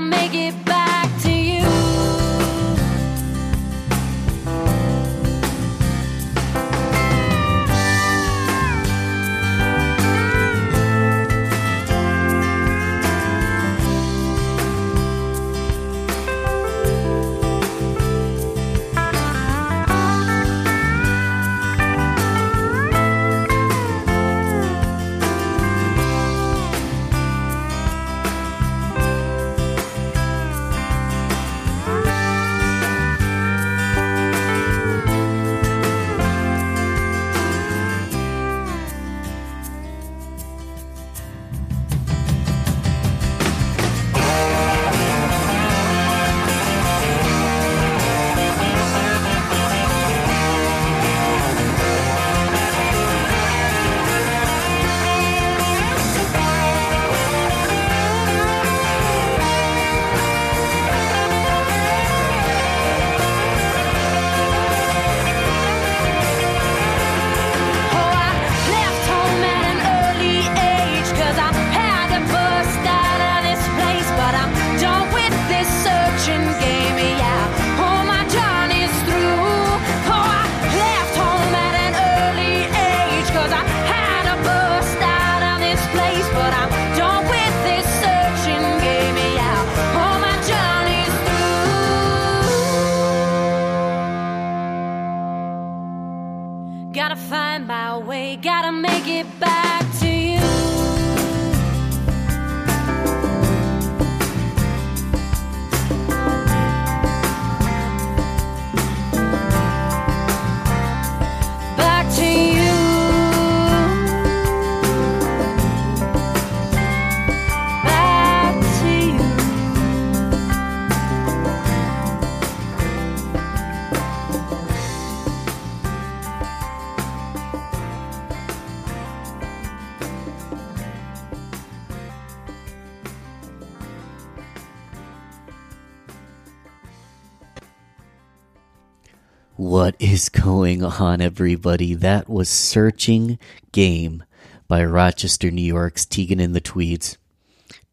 make it going on, everybody? That was Searching Game by Rochester, New York's Tegan and the Tweeds.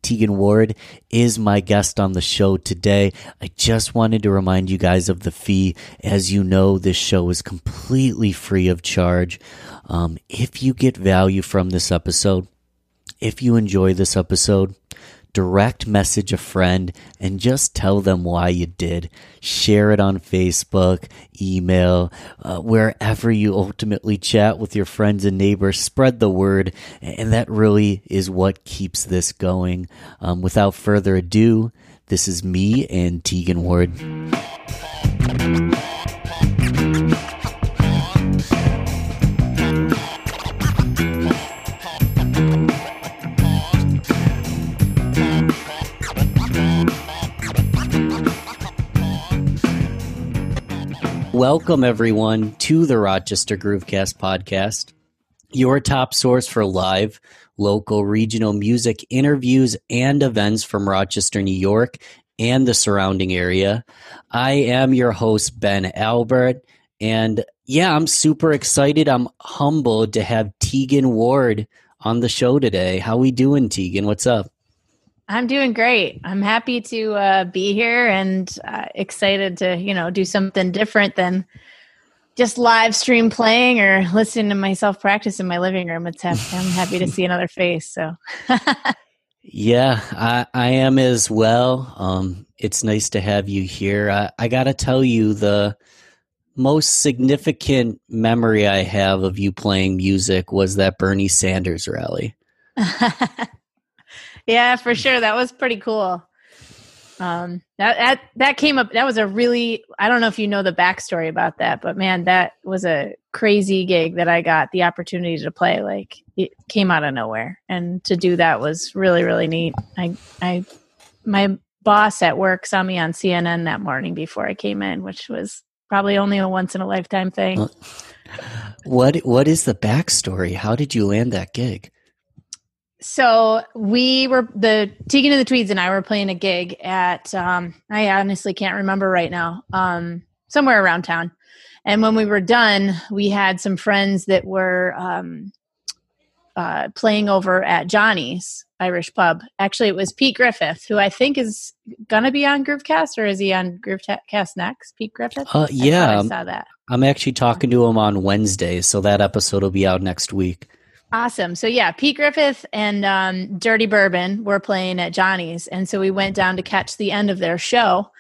Tegan Ward is my guest on the show today. I just wanted to remind you guys of the fee. As you know, this show is completely free of charge. Um, if you get value from this episode, if you enjoy this episode, direct message a friend and just tell them why you did. Share it on Facebook, email, uh, wherever you ultimately chat with your friends and neighbors. Spread the word, and that really is what keeps this going. Um, without further ado, this is me and Tegan Ward. Welcome, everyone, to the Rochester Groovecast podcast. your top source for live, local, regional music interviews and events from Rochester, New York, and the surrounding area. I am your host, Ben Albert. And yeah, I'm super excited. I'm humbled to have Tegan Ward on the show today. How we doing, Tegan? What's up? I'm doing great. I'm happy to uh, be here and uh, excited to, you know, do something different than just live stream playing or listening to myself practice in my living room. It's I'm happy to see another face. So, yeah, I, I am as well. Um, it's nice to have you here. I, I got to tell you the most significant memory I have of you playing music was that Bernie Sanders rally. yeah, for sure. That was pretty cool. Um, that that that came up. That was a really. I don't know if you know the backstory about that, but man, that was a crazy gig that I got the opportunity to play. Like it came out of nowhere, and to do that was really really neat. I I my boss at work saw me on CNN that morning before I came in, which was probably only a once in a lifetime thing. What what is the backstory? How did you land that gig? So we were the Tegan and the Tweeds and I were playing a gig at um, I honestly can't remember right now. Um, somewhere around town. And when we were done, we had some friends that were um, uh, playing over at Johnny's Irish Pub. Actually, it was Pete Griffith, who I think is gonna be on Groovecast, or is he on Groovecast next? Pete Griffith. Uh, yeah, I, I saw that. I'm actually talking to him on Wednesday, so that episode will be out next week. Awesome. So yeah, Pete Griffith and um, Dirty Bourbon were playing at Johnny's, and so we went down to catch the end of their show.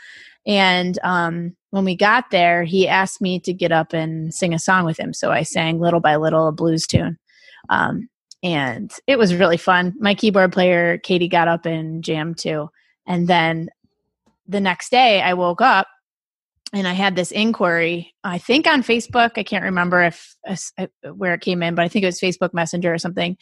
And um, when we got there, he asked me to get up and sing a song with him. So I sang "Little by Little," a blues tune, um, and it was really fun. My keyboard player Katie got up and jammed too. And then the next day, I woke up and I had this inquiry, I think on Facebook. I can't remember if uh, where it came in, but I think it was Facebook Messenger or something.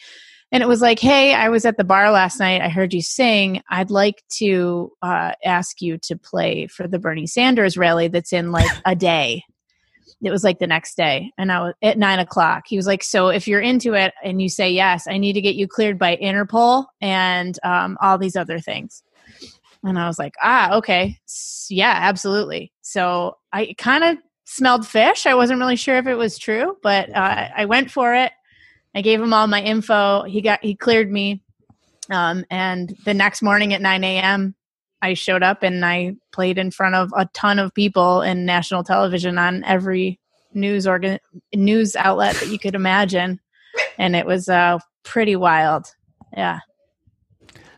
And it was like, "Hey, I was at the bar last night. I heard you sing. I'd like to uh, ask you to play for the Bernie Sanders rally that's in like a day." It was like the next day, and I was at nine o'clock. He was like, "So if you're into it and you say yes, I need to get you cleared by Interpol and um, all these other things." And I was like, ah, okay. Yeah, absolutely. So I kind of smelled fish. I wasn't really sure if it was true, but uh, I went for it. I gave him all my info. He got he cleared me. Um, and the next morning at 9 a.m., I showed up and I played in front of a ton of people in national television on every news organ news outlet that you could imagine, and it was uh, pretty wild. Yeah.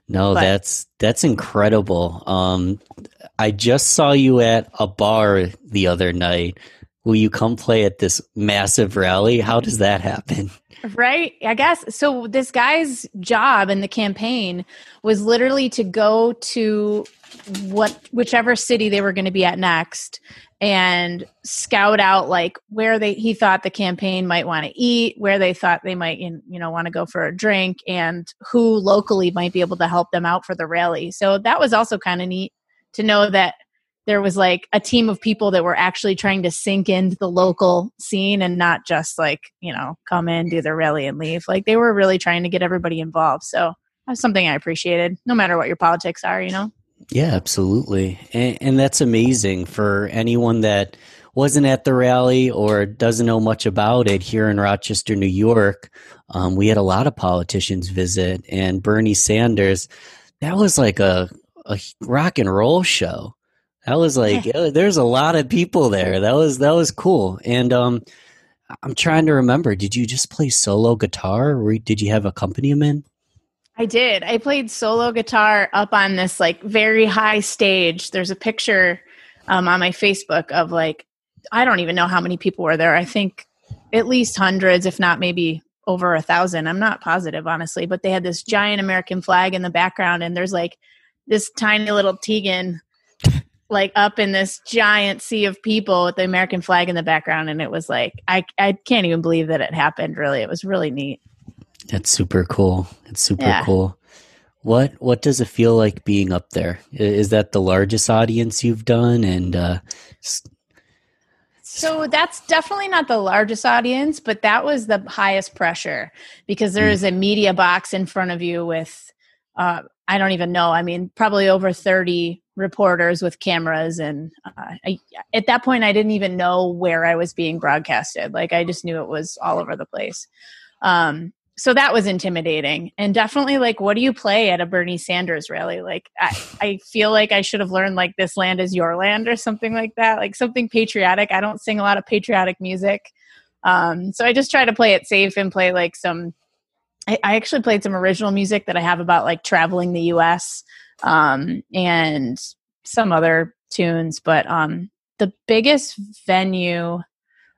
No, but, that's that's incredible. Um, I just saw you at a bar the other night. Will you come play at this massive rally? How does that happen? Right. I guess so. This guy's job in the campaign was literally to go to what whichever city they were going to be at next and scout out like where they he thought the campaign might want to eat where they thought they might you know want to go for a drink and who locally might be able to help them out for the rally. So that was also kind of neat to know that there was like a team of people that were actually trying to sink into the local scene and not just like you know come in do their rally and leave. Like they were really trying to get everybody involved. So that's something i appreciated no matter what your politics are you know yeah, absolutely. And, and, that's amazing for anyone that wasn't at the rally or doesn't know much about it here in Rochester, New York. Um, we had a lot of politicians visit, and Bernie Sanders, that was like a, a rock and roll show. That was like yeah. there's a lot of people there. That was that was cool. And um, I'm trying to remember. Did you just play solo guitar, or did you have accompaniment? I did. I played solo guitar up on this like very high stage. There's a picture um, on my Facebook of like I don't even know how many people were there. I think at least hundreds, if not maybe over a thousand. I'm not positive, honestly, but they had this giant American flag in the background, and there's like this tiny little Tegan like up in this giant sea of people with the American flag in the background, and it was like I I can't even believe that it happened. Really, it was really neat. That's super cool. It's super yeah. cool. What what does it feel like being up there? Is that the largest audience you've done? And uh, So that's definitely not the largest audience, but that was the highest pressure because there Mm. a media box in front of you with, uh, I don't even know. I mean, probably over 30 reporters with cameras. And uh, I, at that point, I didn't even know where I was being broadcasted. Like, I just knew it was all over the place. Um, so that was intimidating. And definitely like what do you play at a bernie sanders rally? Like I, I feel like i should have learned like this land is your land or something like that like something patriotic. I don't sing a lot of patriotic music. Um, so i just try to play it safe and play like some I, I actually played some original music that i have about like traveling the us um, and some other tunes. But um, the biggest venue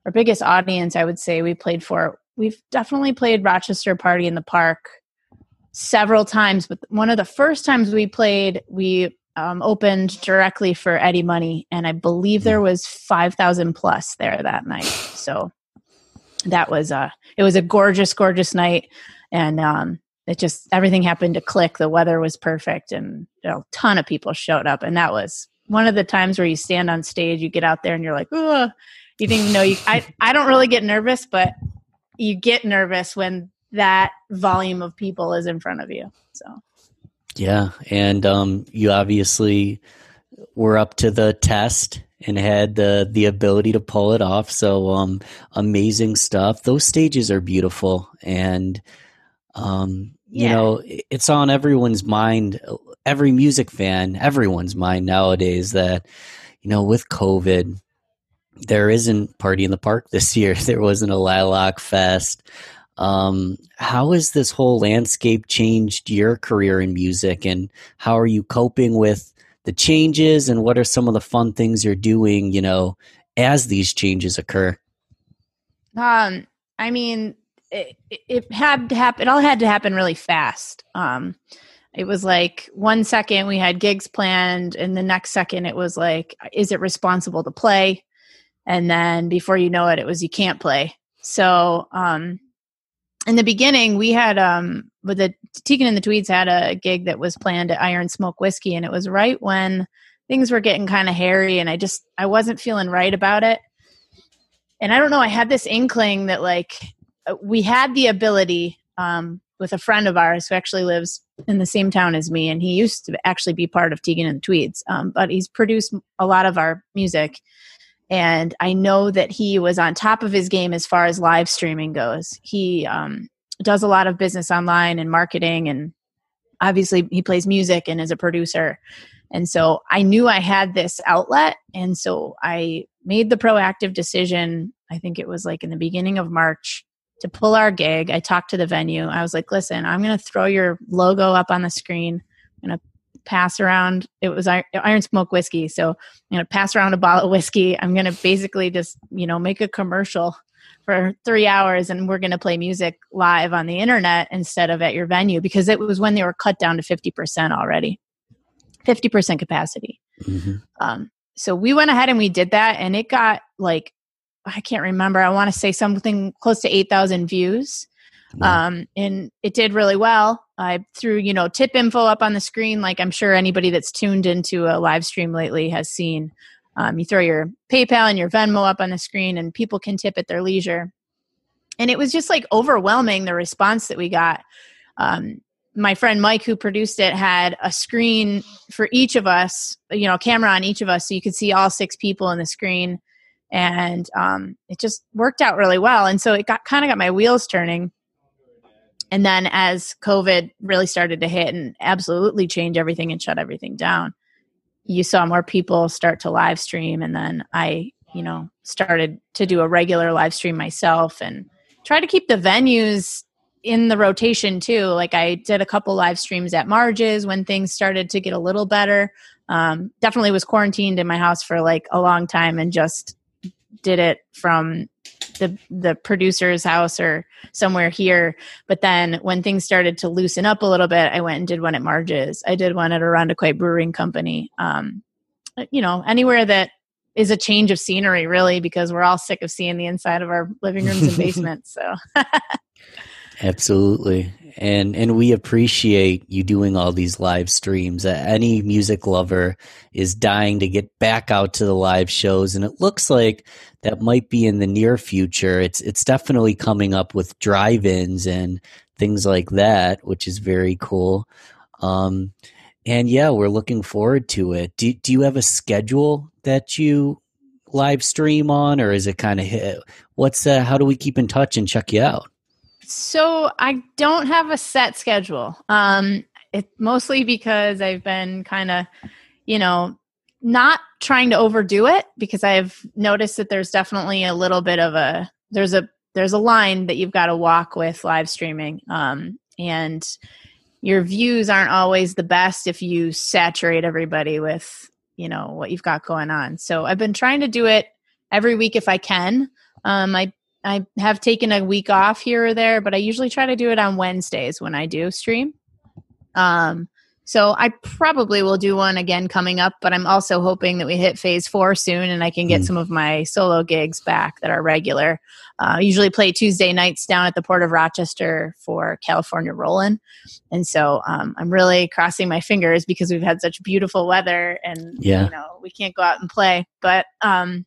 or biggest audience i would say we played for we've definitely played Rochester Party in the Park several times, but one of the first times we played, we um, opened directly for Eddie Money, and I believe there was five thousand plus there that night. So that was a it was a gorgeous, gorgeous night, and um, it just everything happened to click. The weather was perfect, and a ton of people showed up, and that was one of the times where you stand on stage, you get out there, and you're like, oh. You didn't even know you. I I don't really get nervous, but you get nervous when that volume of people is in front of you. So Yeah, and um, you obviously were up to the test and had the the ability to pull it off. So um, amazing stuff. Those stages are beautiful, and um, you Yeah. know it's on everyone's mind. Every music fan, everyone's mind nowadays that you know with COVID, there isn't party in the park this year. There wasn't a Lilac Fest. Um, how has this whole landscape changed your career in music, and how are you coping with the changes? And what are some of the fun things you're doing? You know, as these changes occur. Um, I mean, it, it- had to happen. It all had to happen really fast. Um, it was like one second we had gigs planned, and the next second it was like, is it responsible to play? And then before you know it, it was you can't play. So, um, in the beginning, we had um, with the Tegan and the Tweeds had a gig that was planned at Iron Smoke Whiskey, and it was right when things were getting kind of hairy, and I just I wasn't feeling right about it and I don't know, I had this inkling that like uh, we had the ability um, with a friend of ours who actually lives in the same town as me, and he used to actually be part of Tegan and the Tweeds, um, but he's produced a lot of our music. And I know that he was on top of his game as far as live streaming goes. He um, does a lot of business online and marketing, and obviously he plays music and is a producer. And so I knew I had this outlet. And so I made the proactive decision, I think it was like in the beginning of March, to pull our gig. I talked to the venue. I was like, listen, I'm going to throw your logo up on the screen. I'm going to pass around, it was Ir- Iron Smoke Whiskey. So I'm to pass around a bottle of whiskey. I'm going to basically just, you know, make a commercial for three hours and we're going to play music live on the internet instead of at your venue because it was when they were cut down to 50% already. 50% capacity. Mhm. Um, so we went ahead and we did that, and it got like I can't remember. I want to say something close to eight thousand views, Wow. um, and it did really well. I threw you know tip info up on the screen, like I'm sure anybody that's tuned into a live stream lately has seen. Um, you throw your PayPal and your Venmo up on the screen, and people can tip at their leisure. And it was just like overwhelming the response that we got. Um, my friend Mike, who produced it, had a screen for each of us, you know, camera on each of us, so you could see all six people in the screen, and um, it just worked out really well. And so it got kind of got my wheels turning. And then as COVID really started to hit and absolutely change everything and shut everything down, you saw more people start to live stream, and then I, you know, started to do a regular live stream myself and try to keep the venues in the rotation too. Like I did a couple live streams at Marges when things started to get a little better. Um, definitely was quarantined in my house for like a long time and just did it from the the producer's house or somewhere here. But then when things started to loosen up a little bit, I went and did one at Marges. I did one at Irondequoit Brewing Company. Um, you know, anywhere that is a change of scenery, really, because we're all sick of seeing the inside of our living rooms and basements. So Absolutely. And and we appreciate you doing all these live streams. Any music lover is dying to get back out to the live shows, and it looks like that might be in the near future. It's it's definitely coming up with drive-ins and things like that, which is very cool. Um, and yeah, we're looking forward to it. Do do you have a schedule that you live stream on, or is it kind of what's uh, how do we keep in touch and check you out? So I don't have a set schedule. Um, it mostly because I've been kind of, you know, not trying to overdo it because I've noticed that there's definitely a little bit of a there's a there's a line that you've got to walk with live streaming. Um, and your views aren't always the best if you saturate everybody with you know what you've got going on so i've been trying to do it every week if i can um, i i have taken a week off here or there but i usually try to do it on wednesdays when i do stream um, so I probably will do one again coming up, but I'm also hoping that we hit phase four soon and I can get mm. some of my solo gigs back that are regular. Uh, I usually play Tuesday nights down at the Port of Rochester for California Rollin'. And so um, I'm really crossing my fingers because we've had such beautiful weather and yeah. you know we can't go out and play. But um,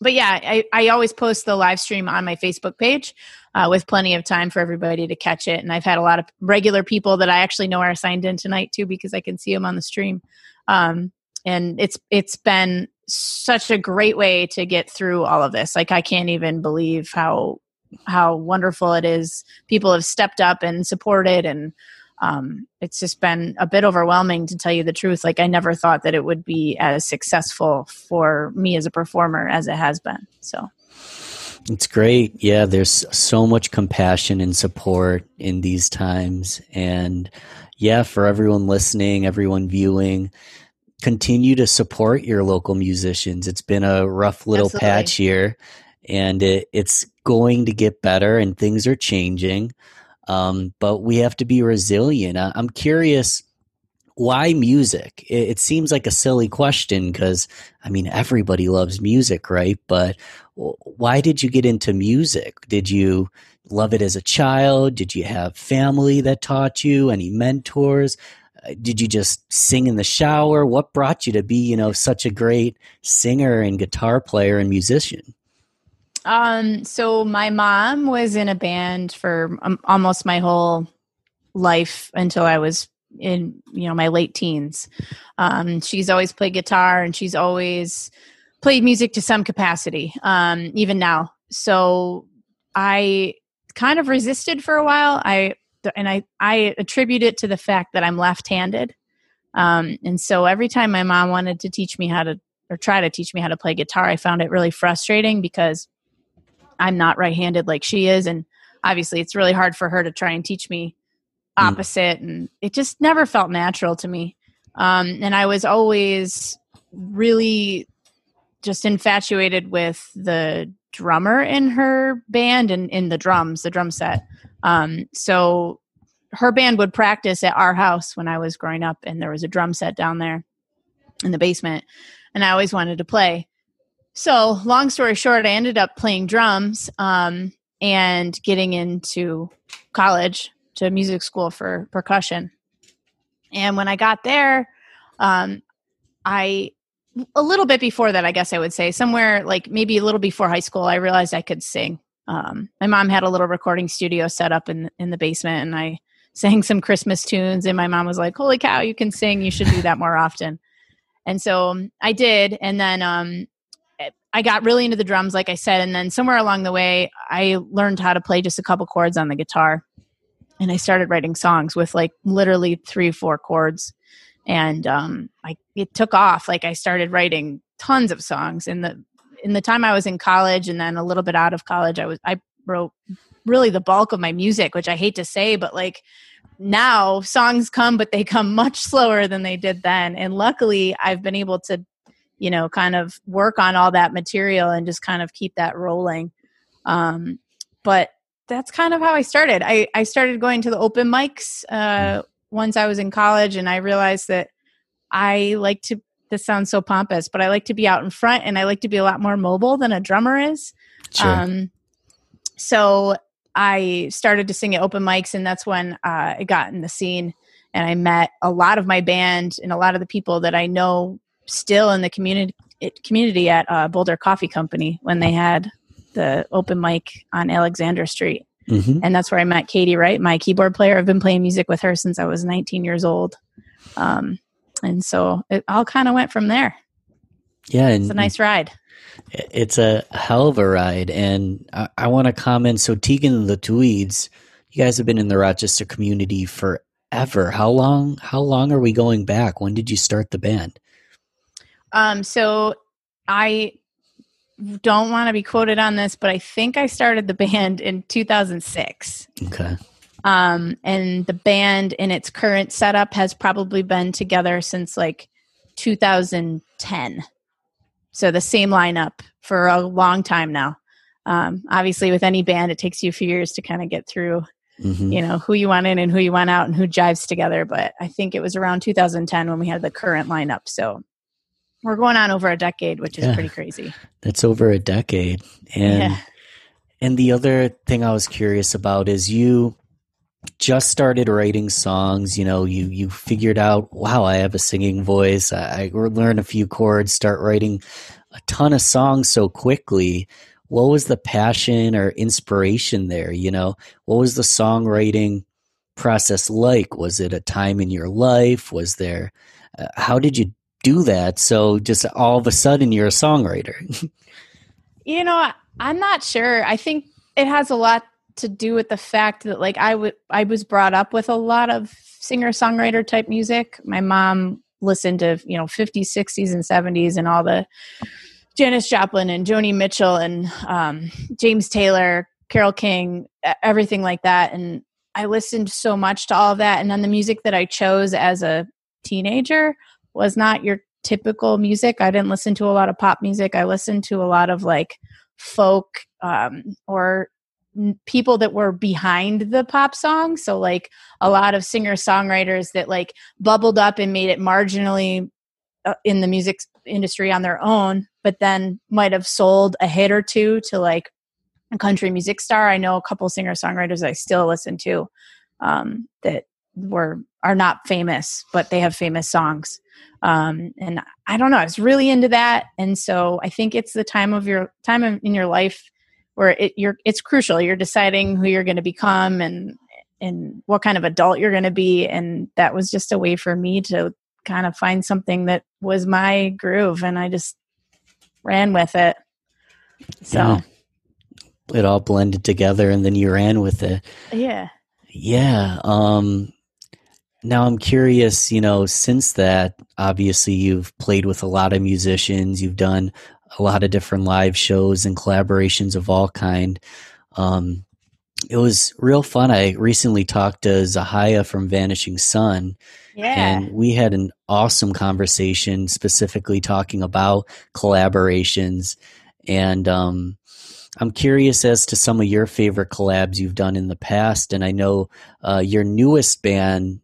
but yeah, I, I always post the live stream on my Facebook page uh, with plenty of time for everybody to catch it. And I've had a lot of regular people that I actually know are signed in tonight too because I can see them on the stream. Um, and it's it's been such a great way to get through all of this. Like I can't even believe how how wonderful it is. People have stepped up and supported and um, it's just been a bit overwhelming to tell you the truth. Like I never thought that it would be as successful for me as a performer as it has been. So it's great. Yeah, there's so much compassion and support in these times. And yeah, for everyone listening, everyone viewing, continue to support your local musicians. It's been a rough little Absolutely. patch here and it, it's going to get better and things are changing. Um, but we have to be resilient. I, am curious why music? It, it, seems like a silly question because, I mean, everybody loves music, right? But why did you get into music? Did you love it as a child? Did you have family that taught you? Any mentors? Uh, did you just sing in the shower? What brought you to be, you know, such a great singer and guitar player and musician? Um, so my mom was in a band for um, almost my whole life until I was in you know my late teens. Um, she's always played guitar and she's always played music to some capacity, um, even now. So I kind of resisted for a while. I and I I attribute it to the fact that I'm left-handed. Um, and so every time my mom wanted to teach me how to or try to teach me how to play guitar, I found it really frustrating because I'm not right-handed like she is and obviously it's really hard for her to try and teach me Mm. opposite mm. and it just never felt natural to me um, and i was always really just infatuated with the drummer in her band and in the drums the drum set um, so her band would practice at our house when i was growing up and there was a drum set down there in the basement and i always wanted to play so long story short i ended up playing drums um, and getting into college to music school for percussion. And when I got there, um, I a little bit before that, I guess I would say, somewhere like maybe a little before high school, I realized I could sing. Um, my mom had a little recording studio set up in in the basement, and I sang some Christmas tunes. And my mom was like, "Holy cow, you can sing! You should do that more often." And so um, I did, and then um, I got really into the drums, like I said, and then somewhere along the way, I learned how to play just a couple chords on the guitar and I started writing songs with like literally three, four chords. And um, I it took off. Like I started writing tons of songs in the in the time I was in college, and then a little bit out of college. I was I wrote really the bulk of my music, which I hate to say, but like now songs come, but they come much slower than they did then. And luckily, I've been able to, you know, kind of work on all that material and just kind of keep that rolling. Um, but that's kind of how I started. I, I started going to the open mics uh, mm. once I was in college, and I realized that I like to. This sounds so pompous, but I like to be out in front, and I like to be a lot more mobile than a drummer is. Sure. Um, so I started to sing at open mics, and that's when uh, I got in the scene and I met a lot of my band and a lot of the people that I know still in the community community at uh, Boulder Coffee Company when they had the open mic on Alexander Street. hmm And that's where I met Katie Wright, my keyboard player. I've been playing music with her since I was 19 years old. Um, and so it all kind of went from there. Yeah, and It's a nice ride. it's a hell of a ride. And I, I want to comment. So Tegan and the Tweeds, you guys have been in the Rochester community forever. How long? How long are we going back? When did you start the band? Um, so I don't want to be quoted on this, but I think I started the band in 2006. Okay. Um, and the band in its current setup has probably been together since like 2010. So the same lineup for a long time now. Um, obviously, with any band, it takes you a few years to kind of get through, hmm you know, who you want in and who you want out and who jives together. But I think it was around 2010 when we had the current lineup. So we're going on over a decade, which is Yeah. pretty crazy. That's over a decade. And yeah. And the other thing I was curious about is you just started writing songs. You know, you you figured out, wow, I have a singing voice. I, I learned a few chords, start writing a ton of songs so quickly. What was the passion or inspiration there? You know, what was the songwriting process like? Was it a time in your life? Was there? Uh, how did you do that? So just all of a sudden you're a songwriter. You know, I'm not sure. I think it has a lot to do with the fact that like I would I was brought up with a lot of singer songwriter type music. My mom listened to, you know, 50s, 60s and 70s and all the Janis Joplin and Joni Mitchell and um, James Taylor, Carole King, everything like that and I listened so much to all of that and then the music that I chose as a teenager was not your typical music. I didn't listen to a lot of pop music. I listened to a lot of like folk um, or people that were behind the pop song. So like a lot of singer songwriters that like bubbled up and made it marginally uh, in the music industry on their own, but then might have sold a hit or two to like a country music star. I know a couple singer songwriters I still listen to um, that were are not famous, but they have famous songs um, and I don't know. I was really into that, and so I think it's the time of your time in in your life where it you're it's crucial. You're deciding who you're going to become and and what kind of adult you're going to be, and that was just a way for me to kind of find something that was my groove, and I just ran with it. So Yeah. it all blended together and then you ran with it. yeah, Yeah. Um now I'm curious, you know, since that obviously you've played with a lot of musicians, you've done a lot of different live shows and collaborations of all kind. Um it was real fun. I recently talked to Zahaya from Vanishing Sun yeah, and we had an awesome conversation specifically talking about collaborations and um, i'm curious as to some of your favorite collabs you've done in the past and i know uh, your newest band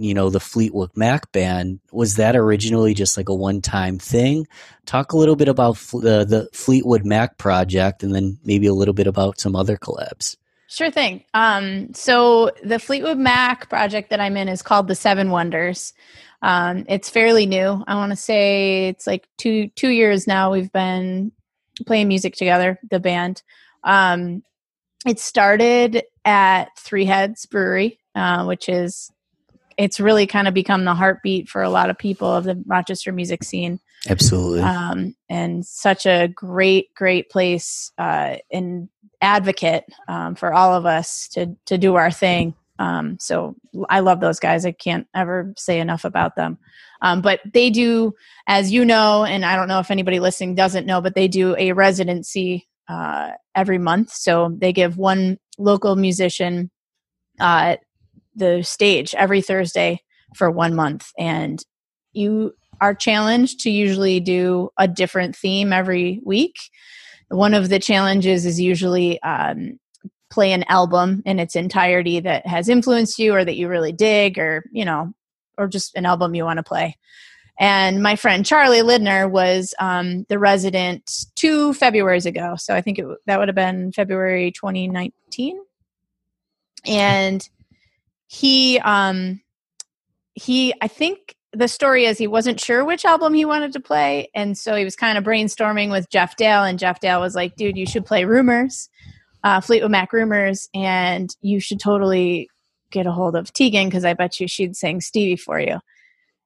you know the fleetwood mac band was that originally just like a one-time thing talk a little bit about the, the fleetwood mac project and then maybe a little bit about some other collabs Sure thing. Um, so the Fleetwood Mac project that I'm in is called the Seven Wonders. Um, it's fairly new. I want to say it's like two two years now. We've been playing music together, the band. Um, it started at Three Heads Brewery, uh, which is it's really kind of become the heartbeat for a lot of people of the Rochester music scene absolutely um, and such a great, great place uh, and advocate um, for all of us to to do our thing. Um, so I love those guys. I can't ever say enough about them. Um, but they do, as you know, and I don't know if anybody listening doesn't know, but they do a residency uh, every month. So they give one local musician uh, the stage every Thursday for one month, and you are challenged to usually do a different theme every week. One of the challenges is usually um, play an album in its entirety that has influenced you or that you really dig, or, you know, or just an album you want to play. And my friend Charlie Lidner was um, the resident two Februarys ago. So I think it, that would have been February 2019. and he um he I think the story is he wasn't sure which album he wanted to play and so he was kind of brainstorming with Jeff Dale and Jeff Dale was like dude you should play Rumors uh, Fleetwood Mac Rumors and you should totally get a hold of Tegan because I bet you she'd sing Stevie for you.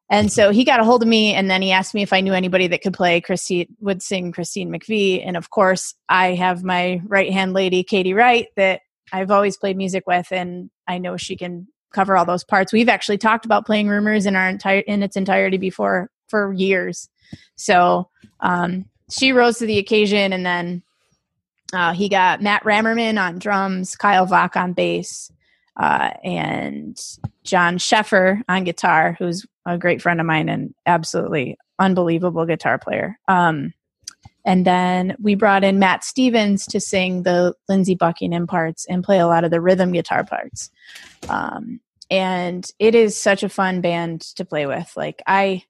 And so he got a hold of me and then he asked me if I knew anybody that could play Christine would sing Christine McVie and of course I have my right hand lady Katie Wright that I've always played music with and I know she can cover all those parts. We've actually talked about playing rumors in our entire in its entirety before for years. So um, she rose to the occasion, and then uh, he got Matt Rammerman on drums, Kyle Vach on bass, uh, and John Sheffer on guitar, who's a great friend of mine and absolutely unbelievable guitar player. Um, and then we brought in Matt Stevens to sing the Lindsey Buckingham parts and play a lot of the rhythm guitar parts. Um, and it is such a fun band to play with. Like I,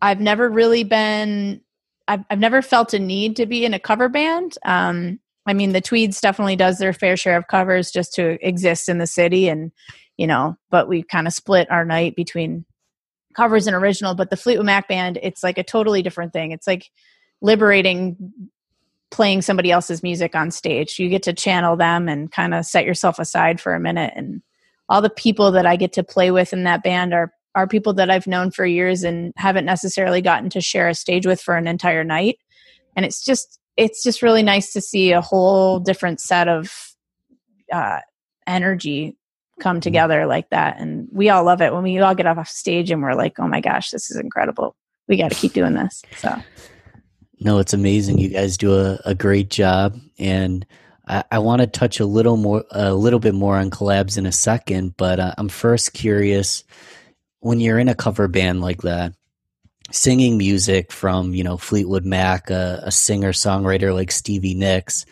I've never really been, I've, I've never felt a need to be in a cover band. Um, I mean, the Tweeds definitely does their fair share of covers just to exist in the city, and you know, but we kind of split our night between covers and original. But the Fleetwood Mac band, it's like a totally different thing. It's like liberating playing somebody else's music on stage. You get to channel them and kind of set yourself aside for a minute and all the people that I get to play with in that band are are people that I've known for years and haven't necessarily gotten to share a stage with for an entire night. And it's just it's just really nice to see a whole different set of uh, energy come mm-hmm. together like that. And we all love it when we all get off stage and we're like, oh my gosh, this is incredible. We got to keep doing this. So. No, it's amazing. You guys do a, a great job. And I, want to touch a little more, a little bit more on collabs in a second, but uh, I'm first curious when you're in a cover band like that, singing music from you know Fleetwood Mac, a, a singer songwriter like Stevie Nicks.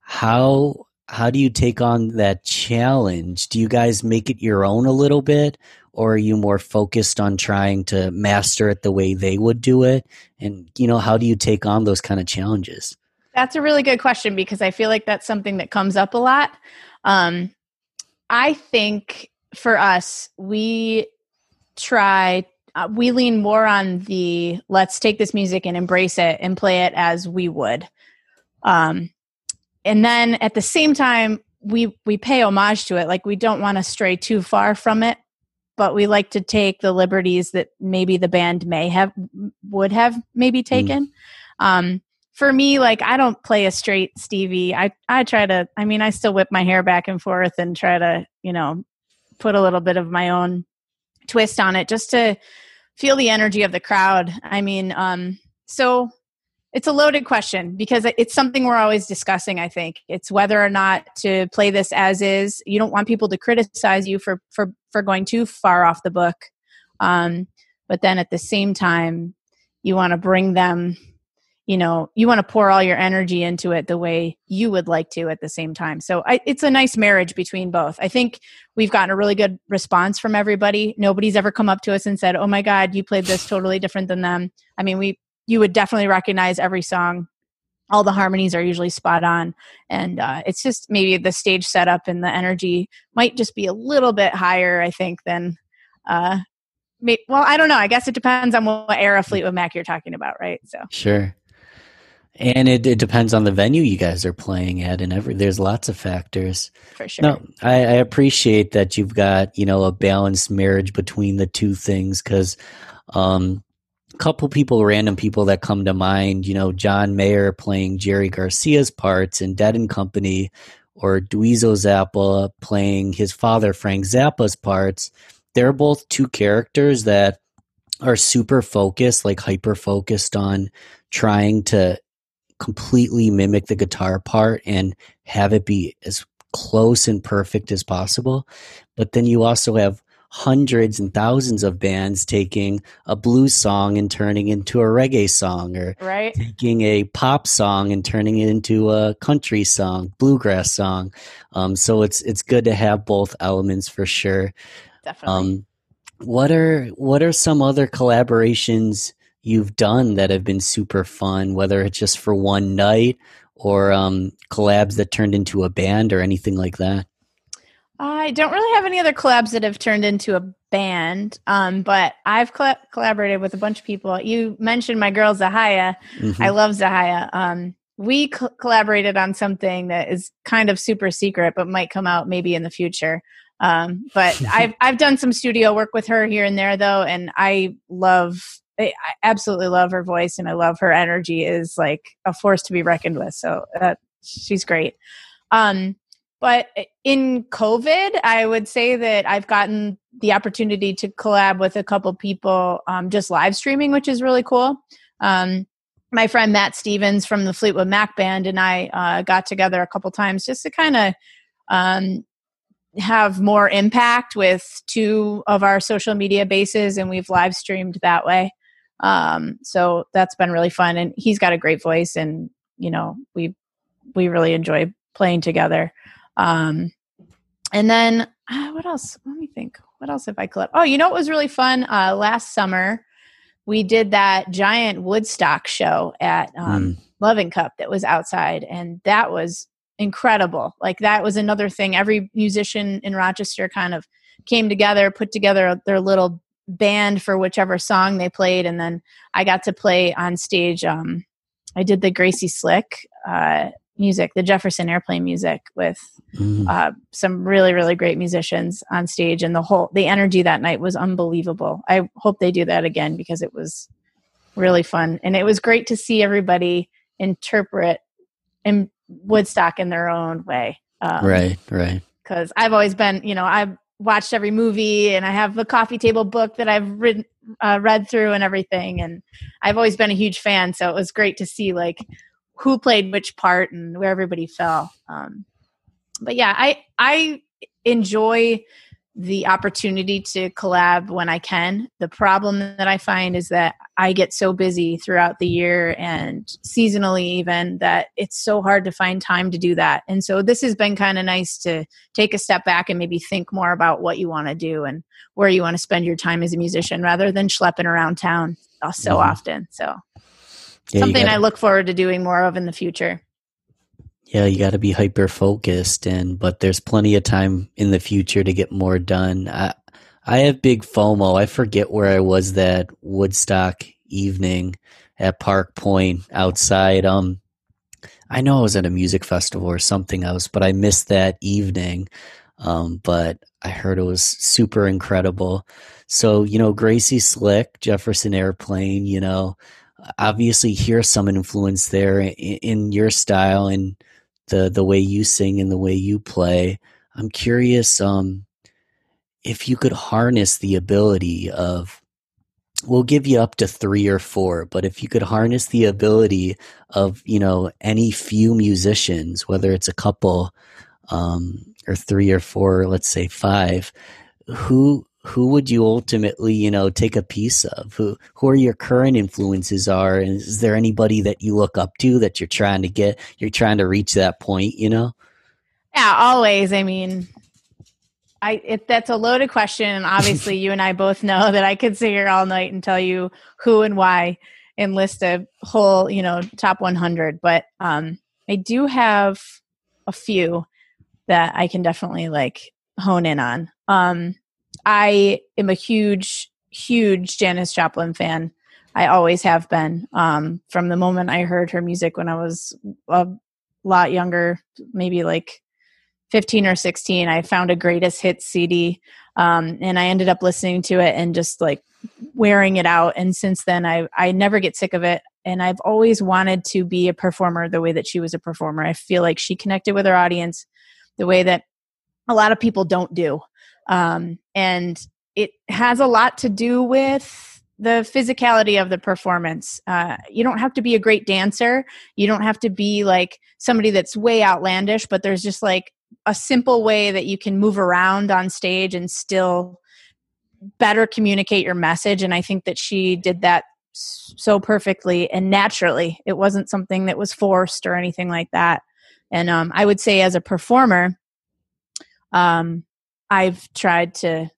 How how do you take on that challenge? Do you guys make it your own a little bit, or are you more focused on trying to master it the way they would do it? And you know, how do you take on those kind of challenges? That's a really good question because I feel like that's something that comes up a lot. Um, I think for us, we try, uh, we lean more on the let's take this music and embrace it and play it as we would. Um, and then at the same time, we we pay homage to it. Like we don't want to stray too far from it, but we like to take the liberties that maybe the band may have would have maybe mm. taken. Mm. Um, for me, like I don't play a straight Stevie. I I try to. I mean, I still whip my hair back and forth and try to, you know, put a little bit of my own twist on it just to feel the energy of the crowd. I mean, um, so it's a loaded question because it's something we're always discussing. I think it's whether or not to play this as is. You don't want people to criticize you for for for going too far off the book, um, but then at the same time, you want to bring them you know you want to pour all your energy into it the way you would like to at the same time. So I, it's a nice marriage between both. I think we've gotten a really good response from everybody. Nobody's ever come up to us and said oh my god you played this totally different than them. I mean we you would definitely recognize every song. All the harmonies are usually spot on. And uh, it's just maybe the stage setup and the energy might just be a little bit higher i think than uh, well i don't know. I guess it depends on what era fleetwood mac you're talking about right? So. Sure and it, it depends on the venue you guys are playing at and every there's lots of factors. For sure. No I, I appreciate that you've got you know a balanced marriage between the two things because um a couple people random people that come to mind you know john mayer playing jerry garcia's parts in dead and company or Dweezil Zappa playing his father Frank Zappa's parts. They're both two characters that are super focused like hyper focused on trying to completely mimic the guitar part and have it be as close and perfect as possible. But then you also have hundreds and thousands of bands taking a blues song and turning into a reggae song or right. taking a pop song and turning it into a country song bluegrass song um, so it's it's good to have both elements for sure definitely um, what are what are some other collaborations you've done that have been super fun, whether it's just for one night or um, collabs that turned into a band or anything like that? I don't really have any other collabs that have turned into a band, um, but I've coll- collaborated with a bunch of people. You mentioned my girl Zahaya. Mhm. I love Zahaya. Um, we co- collaborated on something that is kind of super secret, but might come out maybe in the future. Um, but I've I've done some studio work with her here and there though, and I love I absolutely love her voice and I love her energy is like a force to be reckoned with. So uh, she's great. Um, but in COVID, I would say that I've gotten the opportunity to collab with a couple people um, just live streaming, which is really cool. Um, my friend Matt Stevens from the Fleetwood Mac band and I uh, got together a couple times just to kind of um, have more impact with two of our social media bases, and we've live streamed that way. Um, so that's been really fun, and he's got a great voice, and you know we we really enjoy playing together. Um, and then uh, what else? Let me think. What else have I collab? Oh, you know what was really fun? Uh, last summer, we did that giant Woodstock show at um, Loving Cup that was outside, and that was incredible. Like that was another thing. Every musician in Rochester kind of came together, put together their little band for whichever song they played, and then I got to play on stage. Um, I did the Gracie Slick uh, music, the Jefferson Airplane music, with Mhm. uh, some really really great musicians on stage, and the whole the energy that night was unbelievable. I hope they do that again because it was really fun, and it was great to see everybody interpret in Woodstock in their own way. Um, right, right. because I've always been, you know, I've watched every movie and I have a coffee table book that I've written, uh, read through and everything. And I've always been a huge fan. So it was great to see like who played which part and where everybody fell. Um, but yeah, I, I enjoy the opportunity to collab when I can. The problem that I find is that I get so busy throughout the year and seasonally even that it's so hard to find time to do that. And so this has been kind of nice to take a step back and maybe think more about what you want to do and where you want to spend your time as a musician rather than schlepping around town uh, so Mhm. often. So Yeah, something I look forward to doing more of in the future. Yeah, you got to be hyper focused, and but there's plenty of time in the future to get more done. I I have big FOMO. I forget where I was that Woodstock evening at Park Point outside. Um, I know I was at a music festival or something else, but I missed that evening. Um, but I heard it was super incredible. So you know, Gracie Slick, Jefferson Airplane. You know, obviously hear some influence there in, in your style and the the way you sing and the way you play. I'm curious um if you could harness the ability of we'll give you up to 3 or 4, but if you could harness the ability of, you know, any few musicians, whether it's a couple um or 3 or 4, let's say 5, who who would you ultimately you know take a piece of who who are your current influences are and is there anybody that you look up to that you're trying to get you're trying to reach that point you know Yeah, always. I mean, I if that's a loaded question, and obviously you and I both know that I could sit here all night and tell you who and why and list a whole, you know, top 100. But um, I do have a few that I can definitely like hone in on. Um, I am a huge, huge Janis Joplin fan. I always have been um, from the moment I heard her music when I was a lot younger, maybe like 15 or 16 i found a greatest hits cd um, and i ended up listening to it and just like wearing it out and since then i i never get sick of it and i've always wanted to be a performer the way that she was a performer i feel like she connected with her audience the way that a lot of people don't do um, and it has a lot to do with the physicality of the performance. Uh, you don't have to be a great dancer. You don't have to be like somebody that's way outlandish but there's just like a simple way that you can move around on stage and still better communicate your message and i think that she did that so perfectly and naturally. It wasn't something that was forced or anything like that. And um, i would say as a performer um, i've tried to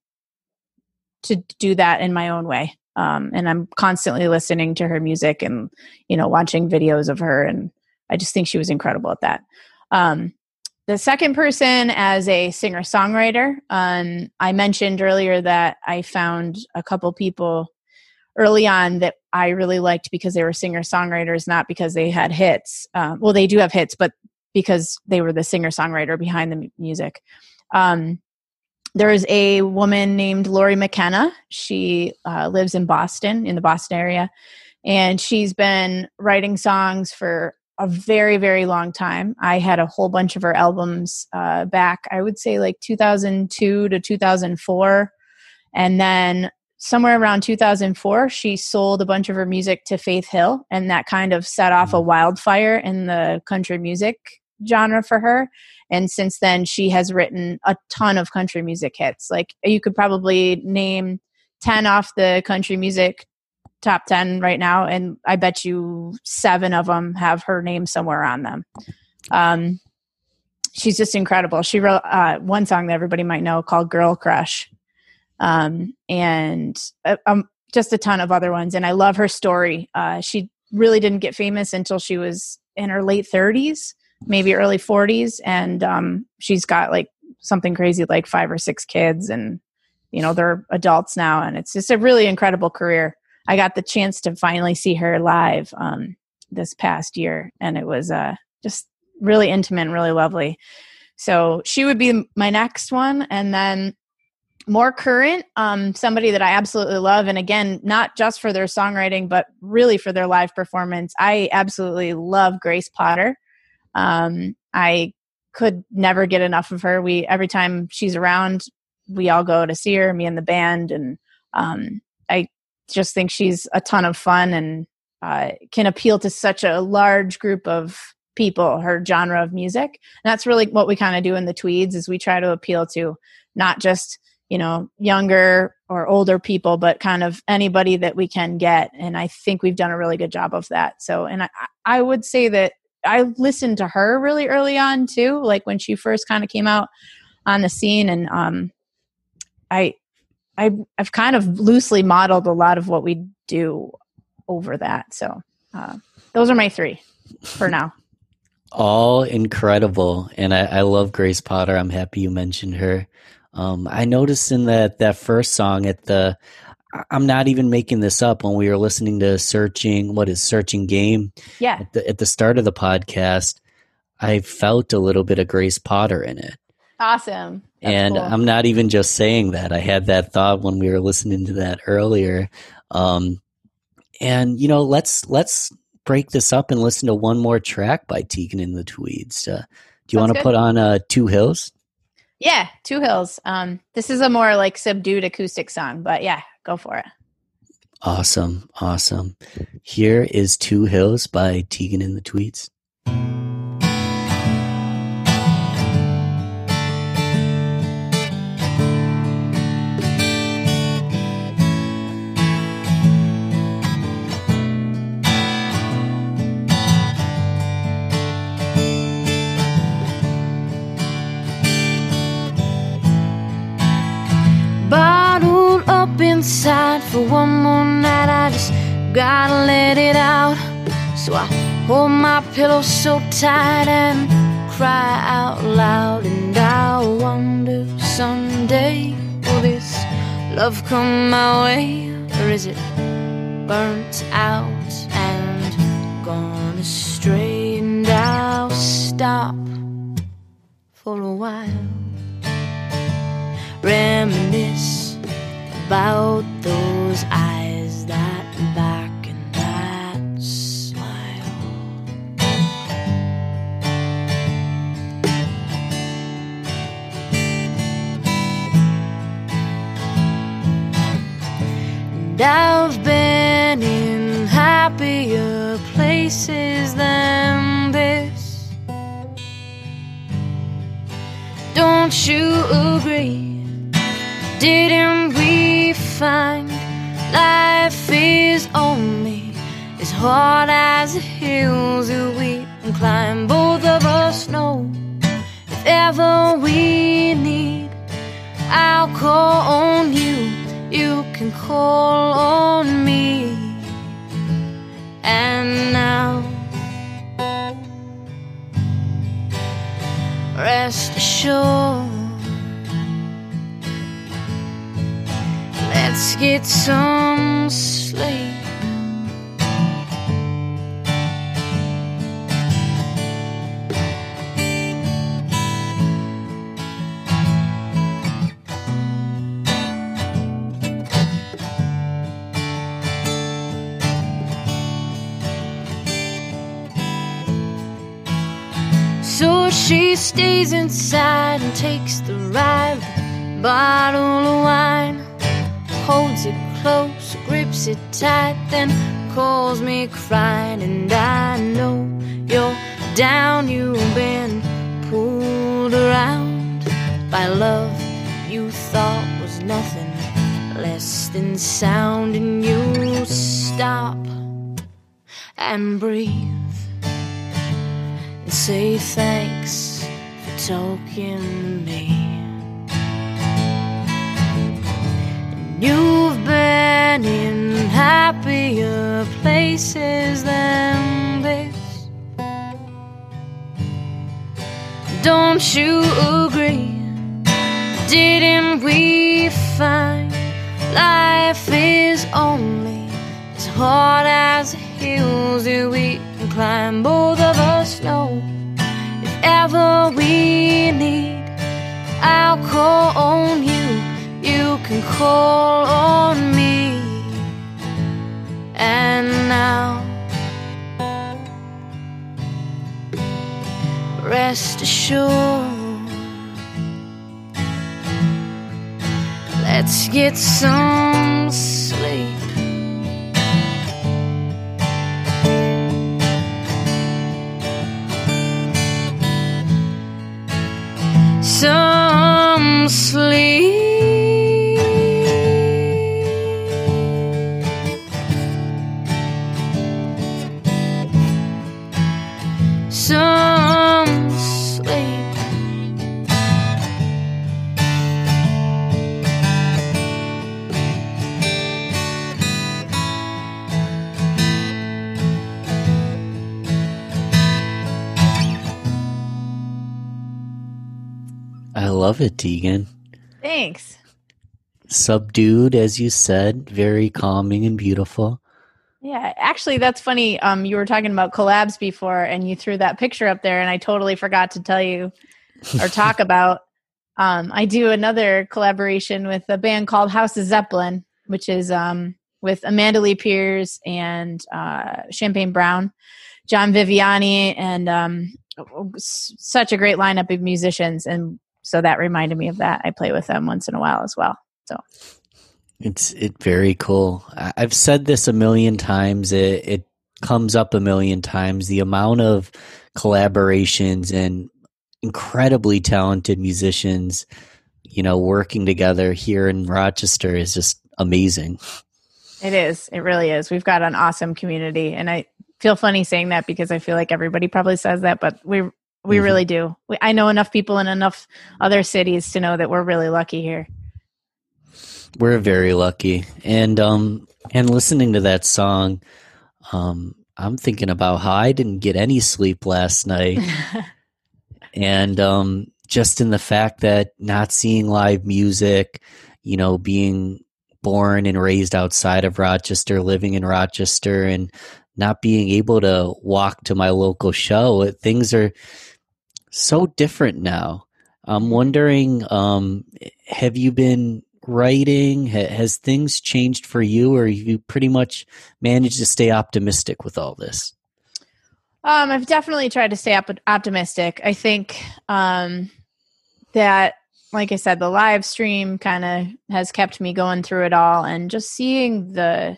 to do that in my own way um, and i'm constantly listening to her music and you know watching videos of her and i just think she was incredible at that um, the second person as a singer songwriter, um, I mentioned earlier that I found a couple people early on that I really liked because they were singer songwriters, not because they had hits. Um, well, they do have hits, but because they were the singer songwriter behind the music. Um, there is a woman named Lori McKenna. She uh, lives in Boston, in the Boston area, and she's been writing songs for a very, very long time. I had a whole bunch of her albums uh, back, I would say like 2002 to 2004. And then somewhere around 2004, she sold a bunch of her music to Faith Hill, and that kind of set off a wildfire in the country music genre for her. And since then, she has written a ton of country music hits. Like you could probably name 10 off the country music top 10 right now, and I bet you seven of them have her name somewhere on them. Um, she's just incredible. She wrote uh, one song that everybody might know called Girl Crush um, and uh, um, just a ton of other ones. And I love her story. Uh, she really didn't get famous until she was in her late 30s, maybe early 40s, and um, she's got like something crazy like five or six kids, and you know they're adults now, and it's just a really incredible career. I got the chance to finally see her live um, this past year, and it was uh, just really intimate and really lovely. So she would be my next one, and then more current um, somebody that i absolutely love and again not just for their songwriting but really for their live performance i absolutely love grace potter um, i could never get enough of her. We every time she's around we all go to see her me and the band and um, i just think she's a ton of fun and uh, can appeal to such a large group of people her genre of music. And that's really what we kind of do in the tweeds is we try to appeal to not just you know younger or older people but kind of anybody that we can get. And i think we've done a really good job of that. So and i i would say that i listened to her really early on too like when she first kind of came out on the scene and um i i i've kind of loosely modeled a lot of what we do over that. So uh, those are my three for now. All incredible. And I, I love grace potter. I'm happy you mentioned her. Um, I noticed in that that first song at the I'm not even making this up. When we were listening to searching what is searching game? Yeah. At the, at the start of the podcast I felt a little bit of Grace Potter in it. Awesome. That's and cool. I'm not even just saying that. I had that thought when we were listening to that earlier. Um, and you know let's let's break this up and listen to one more track by Tegan and the Tweeds. Uh, do you want to put on uh, Two Hills? Yeah two hills. Um this is a more like subdued acoustic song but yeah go for it Awesome, awesome. Here is Two Hills by Tegan and the Tweeds. Gotta let it out. So I hold my pillow so tight and cry out loud. And I wonder someday will this love come my way? Or is it burnt out and gone astray? And I'll stop for a while reminisce about those eyes, I've been in happier places than this. Don't you agree? Didn't we find life is only as hard as the hills that we can climb? Both of us know if ever we need, I'll call on you. You can call on me. And now, rest assured, Let's get some sleep. She stays inside and takes the ride. Bottle of wine, holds it close, grips it tight, then calls me crying. And I know you're down, you've been pulled around by love you thought was nothing less than sound. And you stop and breathe and say thanks to me. And you've been in happier places than this. Don't you agree? Didn't we find life is only as hard as the hills that we can climb? Both of us know if ever we need, I'll call on you. You can call on me. And now, rest assured. Let's get some Some sleep. I love it, Tegan. Thanks. Subdued, as you said, very calming and beautiful. Yeah, actually, that's funny. Um, you were talking about collabs before, and you threw that picture up there, and I totally forgot to tell you or talk about. Um, I do another collaboration with a band called House of Zeppelin, which is um, with Amanda Lee Pierce and uh, Champagne Brown, John Viviani, and um, such a great lineup of musicians. And so that reminded me of that. I play with them once in a while as well. So It's it very cool. I've said this a million times. It, it comes up a million times. The amount of collaborations and incredibly talented musicians, you know, working together here in Rochester is just amazing. It is. It really is. We've got an awesome community, and I feel funny saying that because I feel like everybody probably says that, but we we Mhm. really do. We, I know enough people in enough other cities to know that we're really lucky here. We're very lucky. And um and listening to that song, um I'm thinking about how I didn't get any sleep last night. and um, just in the fact that not seeing live music, you know, being born and raised outside of Rochester, living in Rochester, and not being able to walk to my local show, things are so different now. I'm wondering, um, have you been writing? Ha- has things changed for you, or have you pretty much managed to stay optimistic with all this? Um, I've definitely tried to stay op- optimistic. I think um, that, like I said, the live stream kind of has kept me going through it all, and just seeing the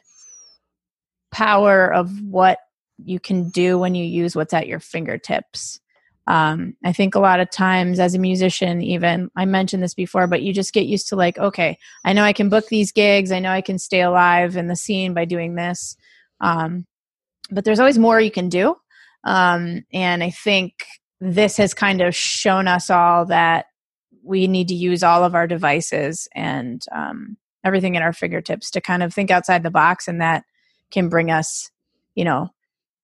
power of what you can do when you use what's at your fingertips. Um, I think a lot of times as a musician, even I mentioned this before, but you just get used to like, okay, I know I can book these gigs, I know I can stay alive in the scene by doing this. Um, but there's always more you can do. Um, and I think this has kind of shown us all that we need to use all of our devices and um, everything at our fingertips to kind of think outside the box, and that can bring us, you know,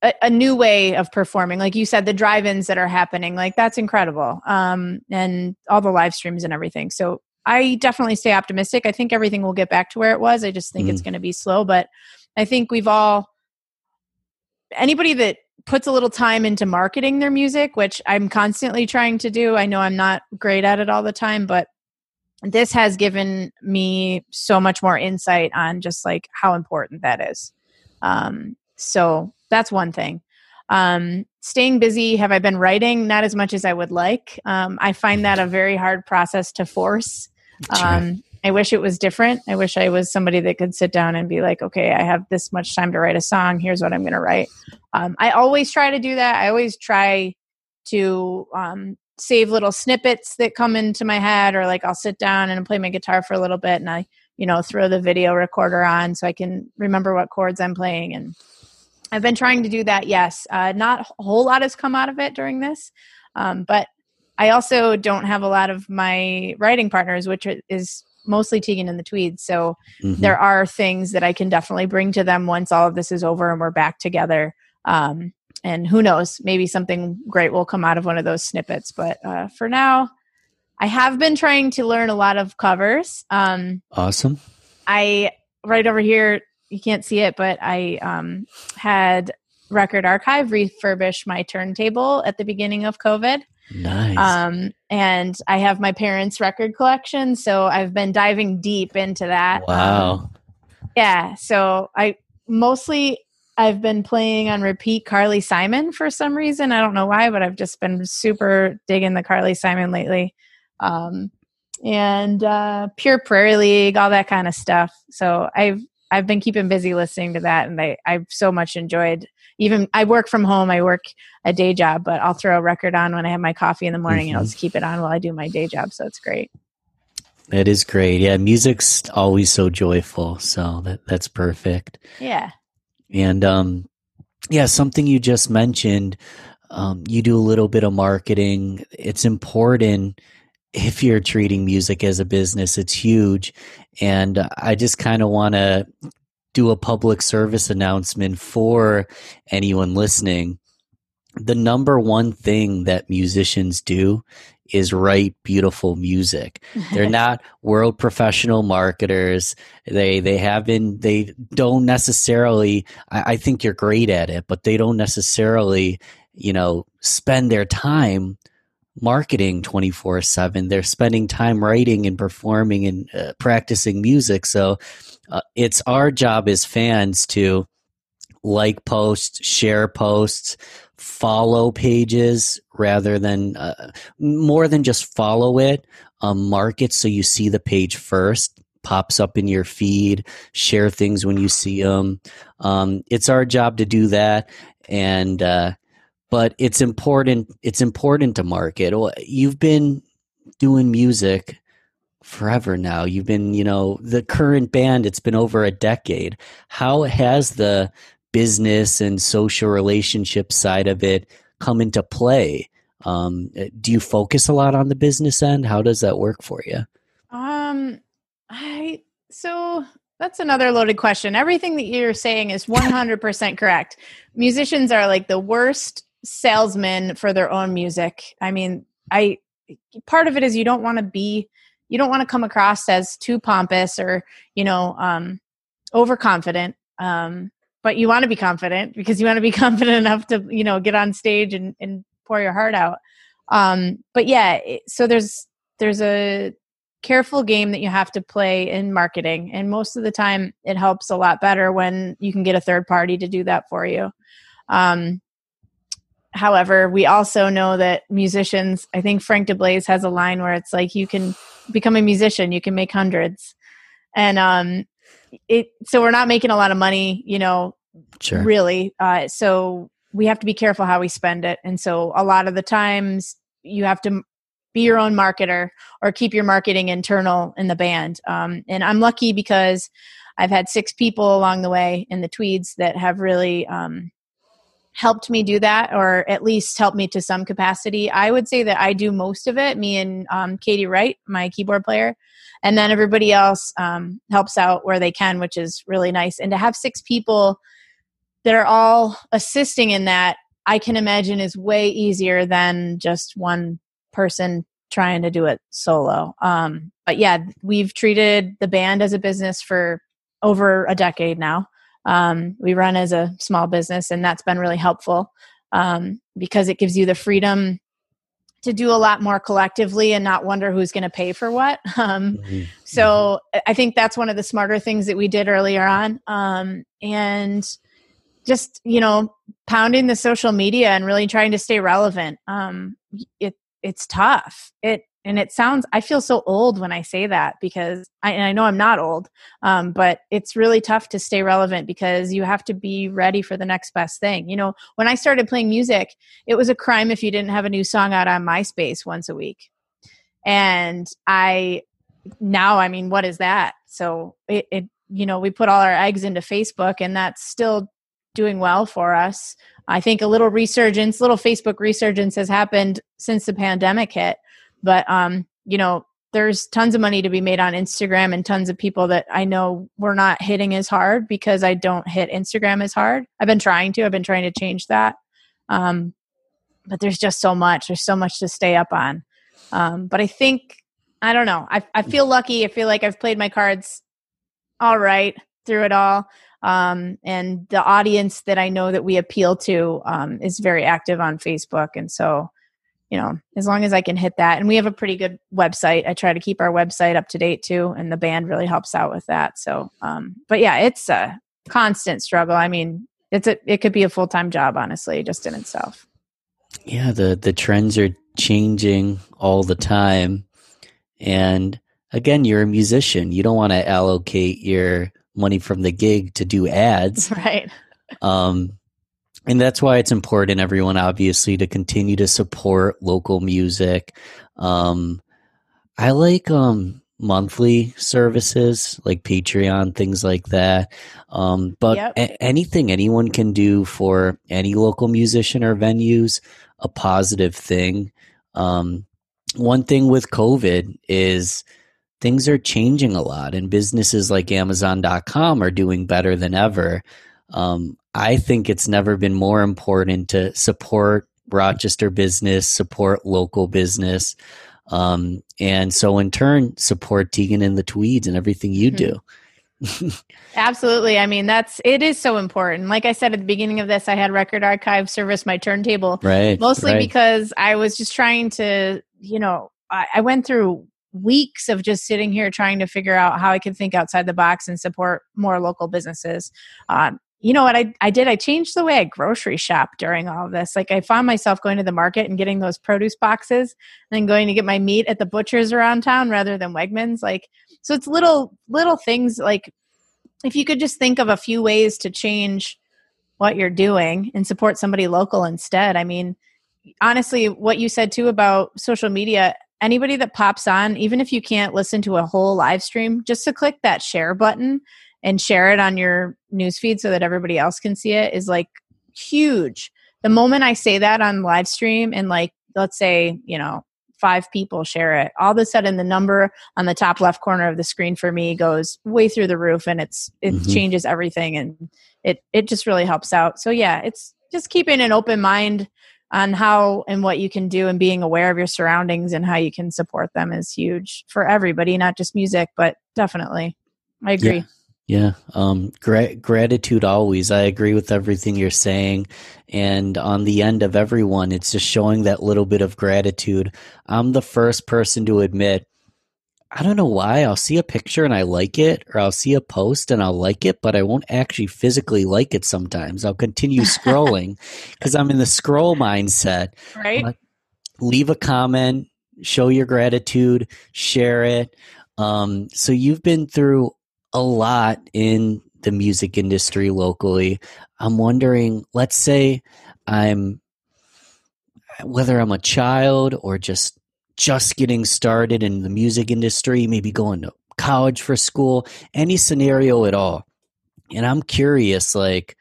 a, a new way of performing. Like you said, the drive-ins that are happening, like that's incredible. Um, and all the live streams and everything. So I definitely stay optimistic. I think everything will get back to where it was. I just think Mm. it's going to be slow, but I think we've all anybody that puts a little time into marketing their music, which I'm constantly trying to do. I know I'm not great at it all the time, but this has given me so much more insight on just like how important that is. Um, so that's one thing. Um, staying busy. Have I been writing? Not as much as I would like. Um, I find that a very hard process to force. Um, I wish it was different. I wish I was somebody that could sit down and be like, okay, I have this much time to write a song. Here's what I'm going to write. Um, I always try to do that. I always try to um, save little snippets that come into my head, or like I'll sit down and play my guitar for a little bit, and I, you know, throw the video recorder on so I can remember what chords I'm playing. And I've been trying to do that. Yes, uh, not a whole lot has come out of it during this, um, but I also don't have a lot of my writing partners, which is mostly Tegan and the Tweeds. So Mhm. there are things that I can definitely bring to them once all of this is over and we're back together. Um, and who knows, maybe something great will come out of one of those snippets. But uh, for now, I have been trying to learn a lot of covers. Um, Awesome. I right over here, you can't see it, but I um, had Record Archive refurbish my turntable at the beginning of COVID. Nice. Um, and I have my parents' record collection, so I've been diving deep into that. Um, wow. yeah, so I mostly I've been playing on repeat Carly Simon for some reason. I don't know why, but I've just been super digging the Carly Simon lately. Um, and uh, Pure Prairie League, all that kind of stuff. So I've I've been keeping busy listening to that, and I I've so much enjoyed. Even I work from home. I work a day job, but I'll throw a record on when I have my coffee in the morning, and I'll Mhm. just keep it on while I do my day job. So it's great. That is great. Yeah, music's always so joyful. So that that's perfect. Yeah. And um yeah, something you just mentioned, um, you do a little bit of marketing. It's important if you're treating music as a business, it's huge. And I just kind of want to do a public service announcement for anyone listening. The number one thing that musicians do is write beautiful music. They're not world professional marketers. They they haven't they don't necessarily I, I think you're great at it, but they don't necessarily, you know, spend their time marketing 24 7 they're spending time writing and performing and uh, practicing music. So uh, it's our job as fans to like posts share posts follow pages rather than uh, more than just follow it um, mark it so you see the page first pops up in your feed share things when you see them um, it's our job to do that and uh, but it's important it's important to market. You've been doing music forever now. You've been you know the current band it's been over a decade. How has the business and social relationship side of it come into play? Um, do you focus a lot on the business end? How does that work for you? Um, I so that's another loaded question. Everything that you're saying is 100% correct. Musicians are like the worst salesmen for their own music. I mean, I part of it is you don't want to be you don't want to come across as too pompous or, you know, um overconfident. Um but you want to be confident because you want to be confident enough to, you know, get on stage and and pour your heart out. Um but yeah, so there's there's a careful game that you have to play in marketing and most of the time it helps a lot better when you can get a third party to do that for you um, however we also know that musicians i think Frank De Blase has a line where it's like you can become a musician you can make hundreds. And um it so we're not making a lot of money you know sure. really uh, so we have to be careful how we spend it. And so a lot of the times you have to be your own marketer or keep your marketing internal in the band. Um, and i'm lucky because i've had six people along the way in the tweeds that have really um, helped me do that or at least helped me to some capacity i would say that i do most of it me and um, katie wright my keyboard player and then everybody else um, helps out where they can which is really nice and to have six people that are all assisting in that, I can imagine is way easier than just one person trying to do it solo. Um, but yeah, we've treated the band as a business for over a decade now. Um, we run as a small business, and that's been really helpful um, because it gives you the freedom to do a lot more collectively and not wonder who's going to pay for what. Um, mm-hmm. So I think that's one of the smarter things that we did earlier on. Um, and just, you know, pounding the social media and really trying to stay relevant. Um, it, it's tough. It and it sounds i feel so old when i say that because i, and I know i'm not old um, but it's really tough to stay relevant because you have to be ready for the next best thing. You know when i started playing music it was a crime if you didn't have a new song out on myspace once a week. And i now i mean what is that? So it, it you know we put all our eggs into facebook and that's still doing well for us. I think a little resurgence little facebook resurgence has happened since the pandemic hit but um, you know, there's tons of money to be made on Instagram and tons of people that I know we're not hitting as hard because I don't hit Instagram as hard. I've been trying to. I've been trying to change that. Um, but there's just so much. There's so much to stay up on. Um, but I think I don't know. I I feel lucky. I feel like I've played my cards all right through it all. Um, and the audience that I know that we appeal to um, is very active on Facebook, and so you know, as long as I can hit that. And we have a pretty good website. I try to keep our website up to date too, and the band really helps out with that. So, um, but yeah, it's a constant struggle. I mean, it's a it could be a full time job, honestly, just in itself. Yeah, the the trends are changing all the time, and again, you're a musician. You don't want to allocate your money from the gig to do ads, right? Um, and that's why it's important everyone obviously to continue to support local music. Um, i like um, monthly services like patreon things like that. Um, but yep. a- anything anyone can do for any local musician or venues a positive thing. Um, one thing with covid is things are changing a lot and businesses like amazon.com are doing better than ever um, I think it's never been more important to support Rochester business, support local business, um, and so in turn support Tegan and the Tweeds and everything you mm-hmm. do. Absolutely. I mean, that's it is so important. Like I said at the beginning of this, I had Record Archive service my turntable, right? Mostly right. because I was just trying to, you know, I, I went through weeks of just sitting here trying to figure out how I could think outside the box and support more local businesses. Um, you know what I, I did? I changed the way I grocery shop during all of this. Like I found myself going to the market and getting those produce boxes and going to get my meat at the butchers around town rather than Wegmans. Like so it's little little things like if you could just think of a few ways to change what you're doing and support somebody local instead. I mean, honestly, what you said too about social media, anybody that pops on, even if you can't listen to a whole live stream, just to click that share button and share it on your newsfeed so that everybody else can see it is like huge. The moment I say that on live stream and like let's say, you know, five people share it, all of a sudden the number on the top left corner of the screen for me goes way through the roof and it's it mm-hmm. changes everything and it it just really helps out. So yeah, it's just keeping an open mind on how and what you can do and being aware of your surroundings and how you can support them is huge for everybody, not just music, but definitely. I agree. Yeah. Yeah, um, gra- gratitude always. I agree with everything you're saying. And on the end of everyone, it's just showing that little bit of gratitude. I'm the first person to admit, I don't know why. I'll see a picture and I like it, or I'll see a post and I'll like it, but I won't actually physically like it sometimes. I'll continue scrolling because I'm in the scroll mindset. Right. leave a comment, show your gratitude, share it. Um, so you've been through a lot in the music industry locally. I'm wondering, let's say I'm whether I'm a child or just just getting started in the music industry, maybe going to college for school, any scenario at all. And I'm curious like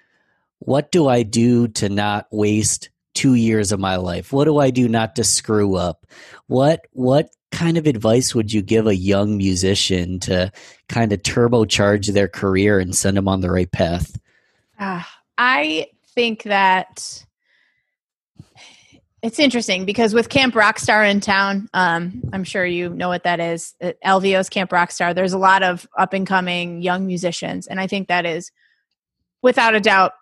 what do I do to not waste 2 years of my life? What do I do not to screw up? What what kind of advice would you give a young musician to kind of turbocharge their career and send them on the right path? Ah, I think that it's interesting because with Camp Rockstar in town, um, I'm sure you know what that is. Uh, LVO's Camp Rockstar. There's a lot of up and coming young musicians, and I think that is, without a doubt,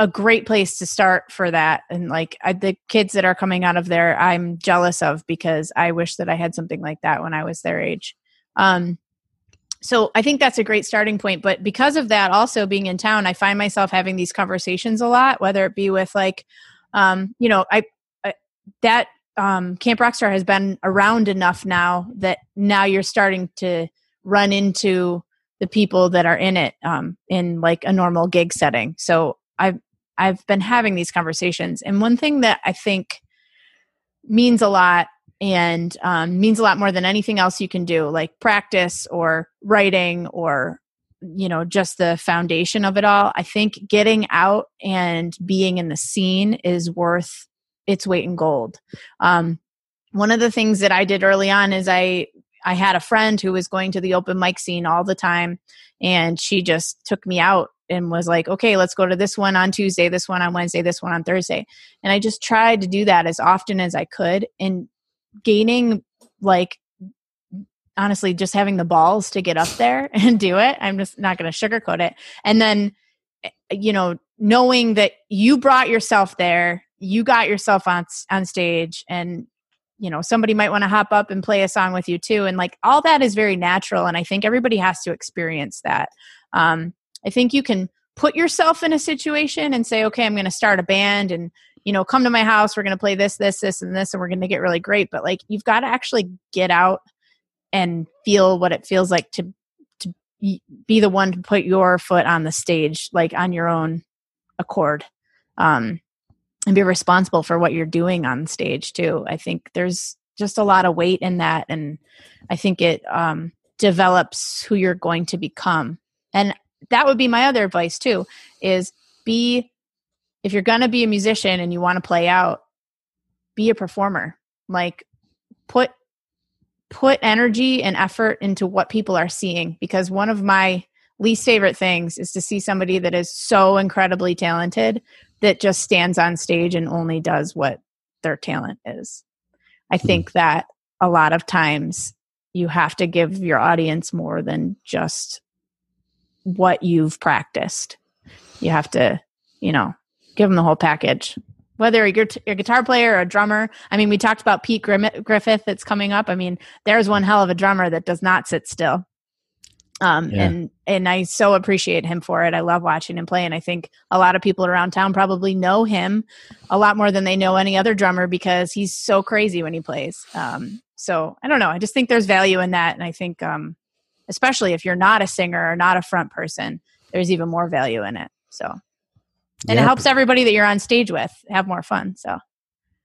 a great place to start for that. And like I, the kids that are coming out of there, I'm jealous of because I wish that I had something like that when I was their age. Um, so I think that's a great starting point. But because of that, also being in town, I find myself having these conversations a lot, whether it be with like, um, you know, I that um, Camp Rockstar has been around enough now that now you're starting to run into the people that are in it um, in like a normal gig setting. So I've I've been having these conversations, and one thing that I think means a lot and um, means a lot more than anything else you can do, like practice or writing or you know just the foundation of it all. I think getting out and being in the scene is worth its weight in gold. Um, one of the things that I did early on is I I had a friend who was going to the open mic scene all the time, and she just took me out and was like, "Okay, let's go to this one on Tuesday, this one on Wednesday, this one on Thursday." And I just tried to do that as often as I could, and gaining like honestly just having the balls to get up there and do it. I'm just not going to sugarcoat it, and then eh, you know knowing that you brought yourself there you got yourself on on stage and you know somebody might want to hop up and play a song with you too and like all that is very natural and i think everybody has to experience that um, i think you can put yourself in a situation and say okay i'm going to start a band and you know come to my house we're going to play this this this and this and we're going to get really great but like you've got to actually get out and feel what it feels like to to be the one to put your foot on the stage like on your own accord um and be responsible for what you're doing on stage too. I think there's just a lot of weight in that, and I think it um, develops who you're going to become. And that would be my other advice too: is be if you're going to be a musician and you want to play out, be a performer. Like put put energy and effort into what people are seeing because one of my least favorite things is to see somebody that is so incredibly talented that just stands on stage and only does what their talent is. I hmm. think that a lot of times you have to give your audience more than just what you've practiced. You have to, you know, give them the whole package. Whether you're a guitar player or a drummer, I mean, we talked about Pete Griffith that's coming up. I mean, there's one hell of a drummer that does not sit still um, yeah. and and I so appreciate him for it. I love watching him play, and I think a lot of people around town probably know him a lot more than they know any other drummer because he's so crazy when he plays. Um, so I don't know. I just think there's value in that, and I think um, especially if you're not a singer or not a front person, there's even more value in it. So, and it helps everybody that you're on stage with have more fun. So.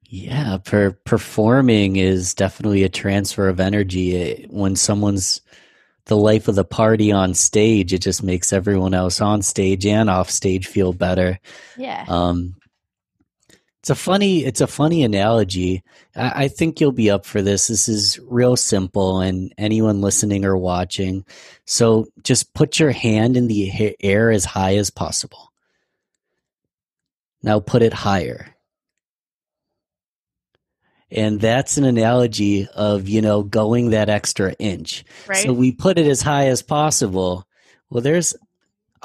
Yeah, per performing is definitely a transfer of energy. When someone's the life of the party on stage. It just makes everyone else on stage and off stage feel better. Yeah. Um, it's a funny it's a funny analogy. I, I think you'll be up for this. This is real simple, and anyone listening or watching. So just put your hand in the air as high as possible. Now put it higher. And that's an analogy of, you know, going that extra inch. Right. So we put it as high as possible. Well, there's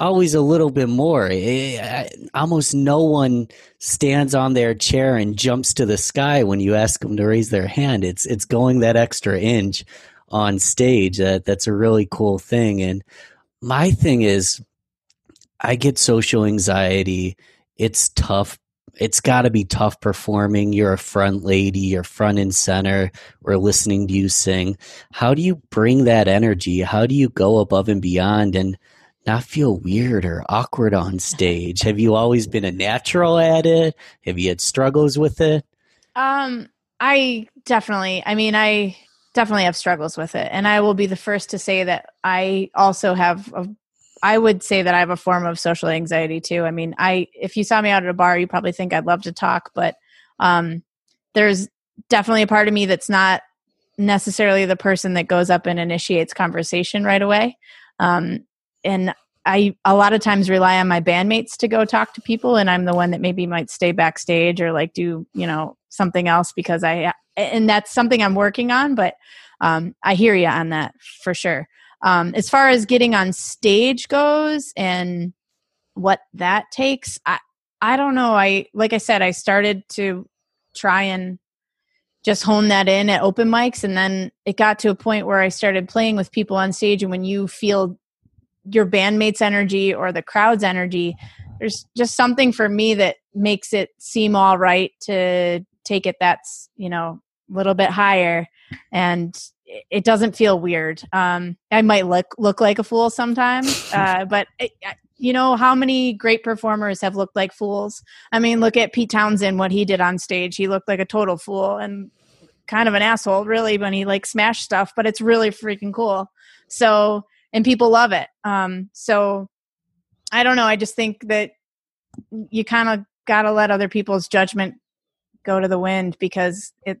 always a little bit more. Eh, eh, almost no one stands on their chair and jumps to the sky when you ask them to raise their hand. It's it's going that extra inch on stage. That that's a really cool thing. And my thing is, I get social anxiety. It's tough it's got to be tough performing. You're a front lady, you're front and center. We're listening to you sing. How do you bring that energy? How do you go above and beyond and not feel weird or awkward on stage? Have you always been a natural at it? Have you had struggles with it? Um, I definitely, I mean, I definitely have struggles with it. And I will be the first to say that I also have a I would say that I have a form of social anxiety too. I mean, I if you saw me out at a bar, you probably think I'd love to talk, but um, there's definitely a part of me that's not necessarily the person that goes up and initiates conversation right away. Um, and I a lot of times rely on my bandmates to go talk to people, and I'm the one that maybe might stay backstage or like do you know something else because I and that's something I'm working on. But um, I hear you on that for sure. Um, as far as getting on stage goes and what that takes, I I don't know. I like I said, I started to try and just hone that in at open mics and then it got to a point where I started playing with people on stage and when you feel your bandmates energy or the crowd's energy there's just something for me that makes it seem all right to take it that's you know a little bit higher. And it doesn't feel weird. Um, i might look look like a fool sometimes uh, but it, you know how many great performers have looked like fools? I mean look at Pete Townshend what he did on stage. He looked like a total fool and kind of an asshole really when he like smashed stuff but it's really freaking cool. So and people love it. Um, so I don't know. I just think that you kind of got to let other people's judgment go to the wind because it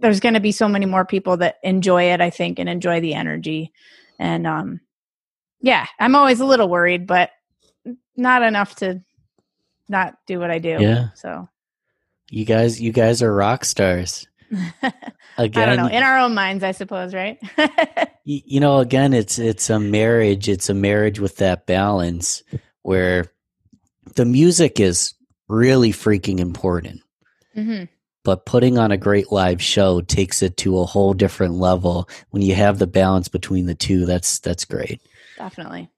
there's going to be so many more people that enjoy it i think and enjoy the energy and um yeah i'm always a little worried but not enough to not do what i do Yeah. so You guys, you guys are rock stars. Again, i don't know. In our own minds i suppose right? Y- you know again it's it's a marriage it's a marriage with that balance where the music is really freaking important. Hmm but putting on a great live show takes it to a whole different level. When you have the balance between the two that's that's great. Definitely.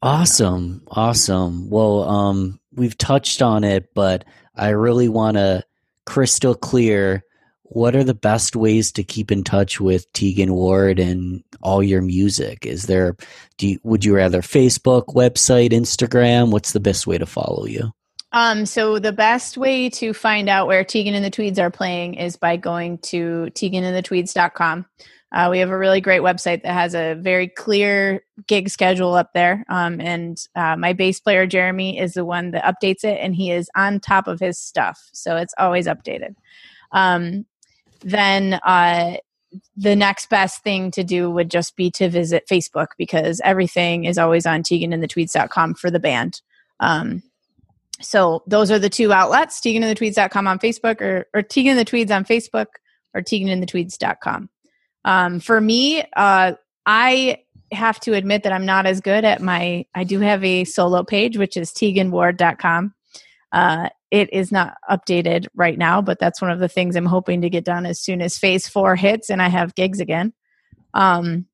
Awesome. Awesome. Well um we've touched on it but i really want to crystal clear what are the best ways to keep in touch with Tegan Ward and all your music? Is there do you, would you rather Facebook, website, Instagram? What's the best way to follow you? Um, so the best way to find out where Tegan and the Tweeds are playing is by going to teganandthetweeds.com. Uh, we have a really great website that has a very clear gig schedule up there. Um, and uh, my bass player, Jeremy, is the one that updates it, and he is on top of his stuff. So it's always updated. Um, then uh, the next best thing to do would just be to visit Facebook because everything is always on teganandthetweeds.com for the band. Um, so those are the two outlets, teganandthetweeds.com on Facebook or, or and the on Facebook or teganandthetweeds.com. Um, for me, uh, I have to admit that I'm not as good at my, I do have a solo page, which is teganward.com. Uh, it is not updated right now, but that's one of the things I'm hoping to get done as soon as phase four hits and I have gigs again. Um,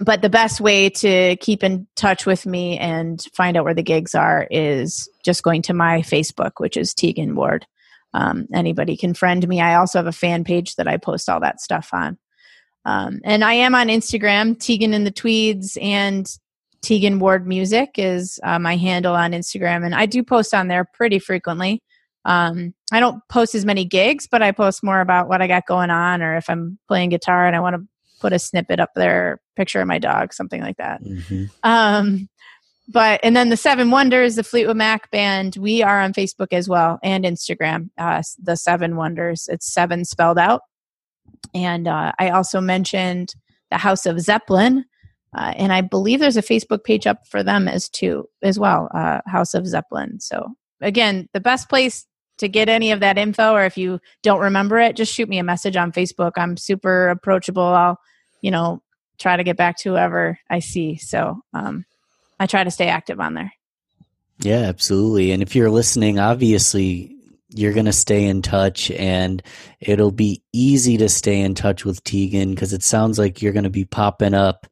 but the best way to keep in touch with me and find out where the gigs are is just going to my Facebook, which is Tegan Ward. Um, anybody can friend me. I also have a fan page that I post all that stuff on. Um, and I am on Instagram, Tegan and the Tweeds, and Tegan Ward Music is uh, my handle on Instagram, and I do post on there pretty frequently. Um, I don't post as many gigs, but I post more about what I got going on, or if I'm playing guitar and I want to put a snippet up there, picture of my dog, something like that. Mm-hmm. Um, but and then the Seven Wonders, the Fleetwood Mac band, we are on Facebook as well and Instagram. Uh, the Seven Wonders, it's seven spelled out. And uh, I also mentioned the House of Zeppelin, uh, and I believe there's a Facebook page up for them as too as well, uh, House of Zeppelin. So again, the best place to get any of that info, or if you don't remember it, just shoot me a message on Facebook. I'm super approachable. I'll, you know, try to get back to whoever I see. So um, I try to stay active on there. Yeah, absolutely. And if you're listening, obviously you're going to stay in touch and it'll be easy to stay in touch with Tegan because it sounds like you're going to be popping up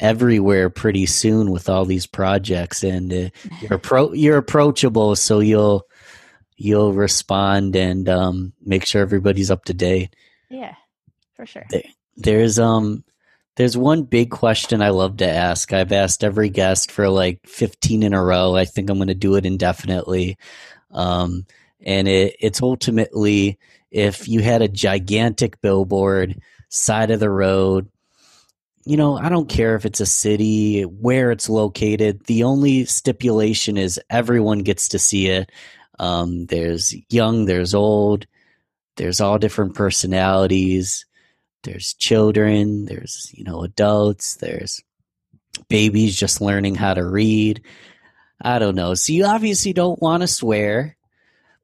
everywhere pretty soon with all these projects and uh, you're pro- you're approachable so you'll you'll respond and um, make sure everybody's up to date. Yeah, for sure. There's um there's one big question I love to ask. I've asked every guest for like 15 in a row. I think I'm going to do it indefinitely. Um, and it, it's ultimately if you had a gigantic billboard side of the road, you know, I don't care if it's a city, where it's located. The only stipulation is everyone gets to see it. Um, there's young, there's old, there's all different personalities there's children there's you know adults there's babies just learning how to read. I don't know. So you obviously don't want to swear,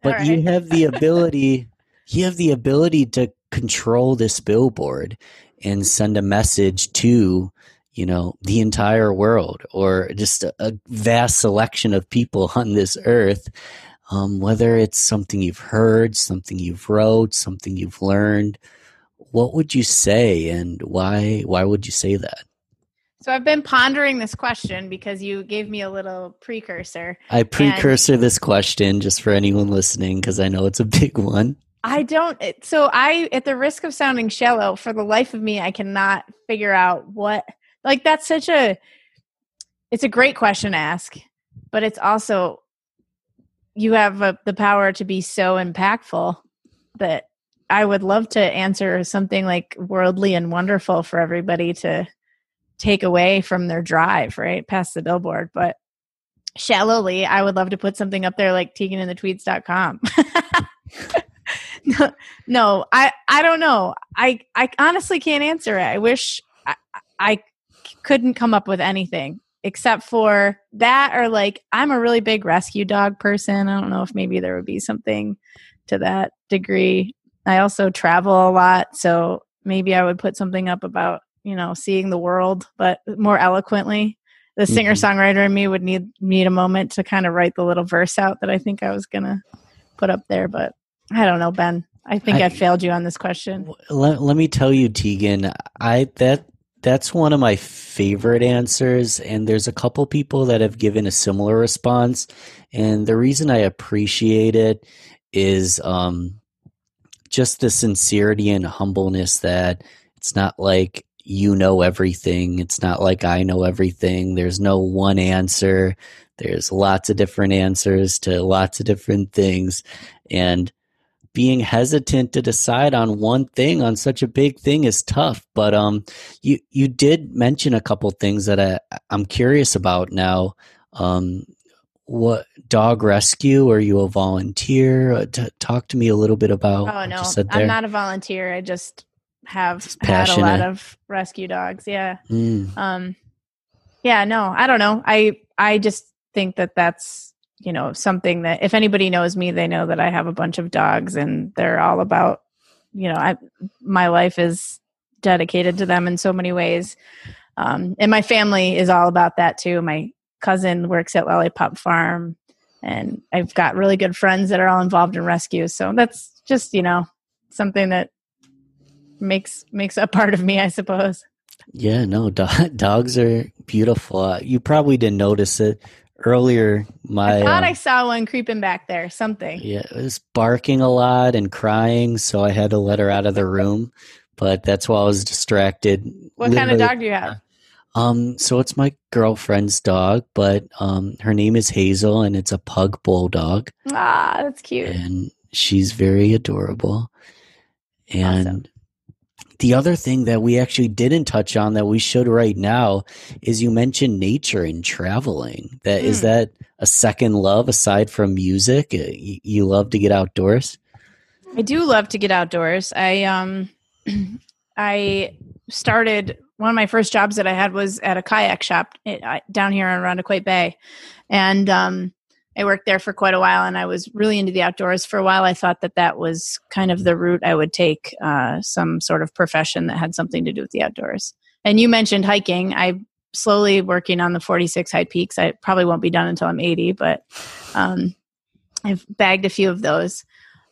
but All you have the ability you have the ability to control this billboard and send a message to you know the entire world or just a, a vast selection of people on this earth um, whether it's something you've heard something you've wrote something you've learned what would you say and why why would you say that So I've been pondering this question because you gave me a little precursor. i precursor this question just for anyone listening because i know it's a big one I don't. So I, at the risk of sounding shallow, for the life of me, I cannot figure out what. Like that's such a. It's a great question to ask, but it's also. You have uh the power to be so impactful that I would love to answer something like worldly and wonderful for everybody to take away from their drive, right? Past the billboard. But shallowly, I would love to put something up there like teganandthetweeds.com. no, no, I, I don't know. I, I honestly can't answer it. I wish I, I couldn't come up with anything except for that or like I'm a really big rescue dog person. I don't know if maybe there would be something to that degree. I also travel a lot, so maybe I would put something up about, you know, seeing the world but more eloquently. The Mhm. singer songwriter in me would need need a moment to kind of write the little verse out that I think I was gonna put up there, but I don't know, Ben. I think I, I- failed you on this question. let, let me tell you tegan i that that's one of my favorite answers and there's a couple people that have given a similar response and the reason i appreciate it is um just the sincerity and humbleness that it's not like you know everything it's not like i know everything there's no one answer there's lots of different answers to lots of different things and being hesitant to decide on one thing on such a big thing is tough. But um, you you did mention a couple things that I I'm curious about now. Um, what dog rescue? Are you a volunteer? Uh, T- talk to me a little bit about Oh no, you said there. I'm not a volunteer. I just have Just had a lot of rescue dogs. Yeah. Mm, Um, yeah. No, I don't know. I I just think that that's you know something that if anybody knows me, they know that I have a bunch of dogs, and they're all about you know I my life is dedicated to them in so many ways. Um, and my family is all about that too. My cousin works at Lollipop Farm, and I've got really good friends that are all involved in rescues. So that's just you know something that makes makes a part of me, I suppose. yeah, no, do- dogs are beautiful. Uh, you probably didn't notice it earlier. My I thought uh, I saw one creeping back there. Something. Yeah, it was barking a lot and crying, so I had to let her out of the room. But that's why I was distracted. What kind of dog do you have? Um, so it's my girlfriend's dog, but um, her name is Hazel, and it's a pug bulldog, Ah, that's cute. and she's very adorable. And Awesome. The other thing that we actually didn't touch on that we should right now is you mentioned nature and traveling. That is Hmm. that a second love aside from music? Uh, You, love to get outdoors. I do love to get outdoors. I um I started one of my first jobs that I had was at a kayak shop eh, down here on Irondequoit Bay, and um, I worked there for quite a while. And I was really into the outdoors for a while. I thought that that was kind of the route I would take, uh, some sort of profession that had something to do with the outdoors. And you mentioned hiking. I'm slowly working on the 46 high peaks. I probably won't be done until I'm 80, but um, I've bagged a few of those.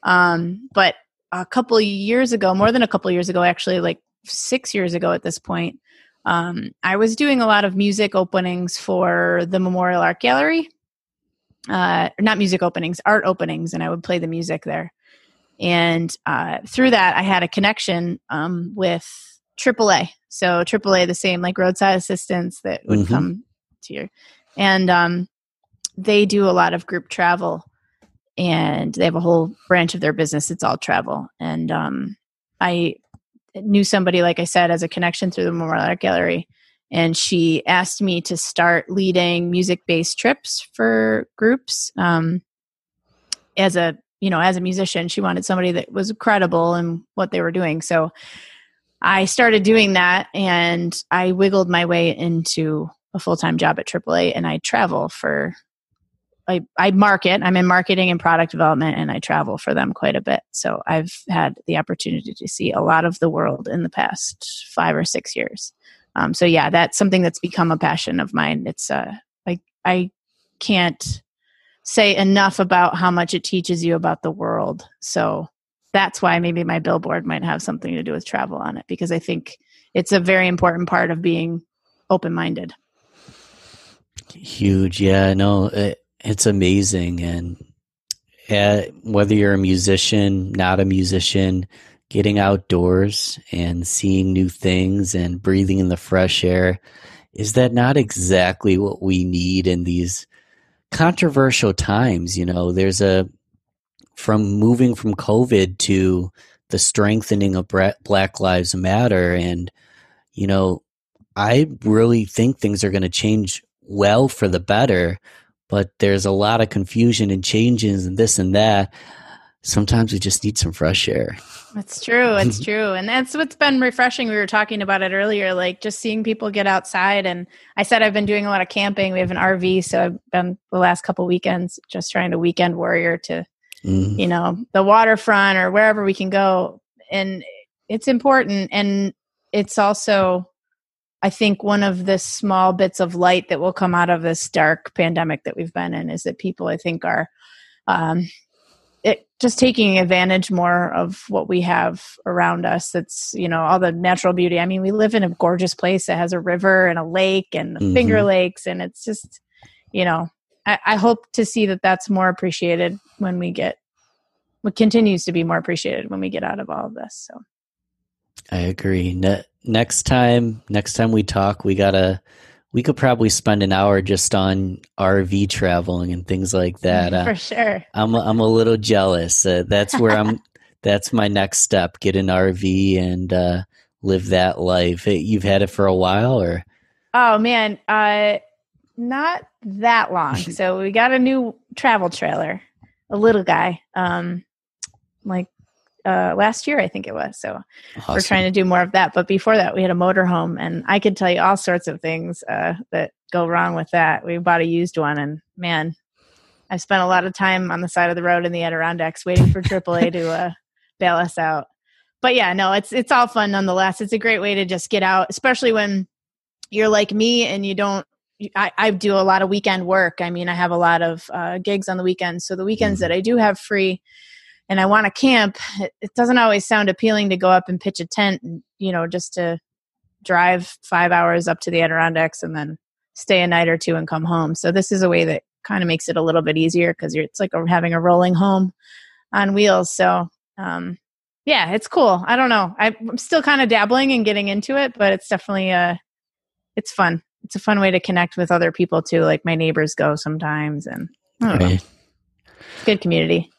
Um, but a couple years ago, more than a couple years ago, actually, like six years ago at this point, um, I was doing a lot of music openings for the Memorial Art Gallery. Uh, not music openings, art openings, and I would play the music there. And uh, through that, I had a connection um, with AAA. So AAA, the same like roadside assistance that would Mhm. come to your, and um, they do a lot of group travel and they have a whole branch of their business it's all travel and um, i knew somebody like i said as a connection through the memorial art gallery and she asked me to start leading music based trips for groups um, as a you know as a musician she wanted somebody that was credible in what they were doing so i started doing that and i wiggled my way into a full time job at AAA, and I travel for. I, I market. I'm in marketing and product development, and I travel for them quite a bit. So I've had the opportunity to see a lot of the world in the past five or six years. Um, so yeah, that's something that's become a passion of mine. It's uh, I I can't say enough about how much it teaches you about the world. So that's why maybe my billboard might have something to do with travel on it because I think it's a very important part of being open minded. Huge. Yeah, no, it, it's amazing. And uh, whether you're a musician, not a musician, getting outdoors and seeing new things and breathing in the fresh air, is that not exactly what we need in these controversial times? You know, there's a, from moving from COVID to the strengthening of Black Lives Matter. And, you know, I really think things are going to change well for the better, but there's a lot of confusion and changes and this and that. Sometimes we just need some fresh air. That's true. It's true. And that's what's been refreshing. We were talking about it earlier, like just seeing people get outside. And I said I've been doing a lot of camping. We have an RV, so I've been the last couple weekends just trying to weekend warrior to mm-hmm. you know, the waterfront or wherever we can go. And it's important. And it's also, I think, one of the small bits of light that will come out of this dark pandemic that we've been in is that people, I think, are um, just taking advantage more of what we have around us. That's you know all the natural beauty. I mean we live in a gorgeous place that has a river and a lake and mm-hmm. finger lakes and it's just you know I, I hope to see that that's more appreciated when we get what continues to be more appreciated when we get out of all of this so. I agree. Ne- next time next time we talk we gotta we could probably spend an hour just on rv traveling and things like that uh, for sure. I'm i'm a little jealous. Uh, that's where i'm that's my next step get an rv and uh, live that life. You've had it for a while or? Oh man uh not that long. so we got a new travel trailer, a little guy, um, like uh, last year, I think it was. So awesome. we're trying to do more of that. But before that, we had a motorhome, and I could tell you all sorts of things uh, that go wrong with that. We bought a used one, and man, I spent a lot of time on the side of the road in the Adirondacks waiting for AAA to uh, bail us out. But yeah, no, it's it's all fun nonetheless. It's a great way to just get out, especially when you're like me and you don't I, I, do a lot of weekend work. I mean, I have a lot of uh, gigs on the weekends. So the weekends mm-hmm. that I do have free and I want to camp, it, it, doesn't always sound appealing to go up and pitch a tent, and, you know, just to drive five hours up to the Adirondacks and then stay a night or two and come home. So this is a way that kind of makes it a little bit easier because it's like having a rolling home on wheels. So, um, yeah, it's cool. I don't know. I'm still kind of dabbling and getting into it, but it's definitely, a it's fun it's a fun way to connect with other people too. Like my neighbors go sometimes, and right. good community.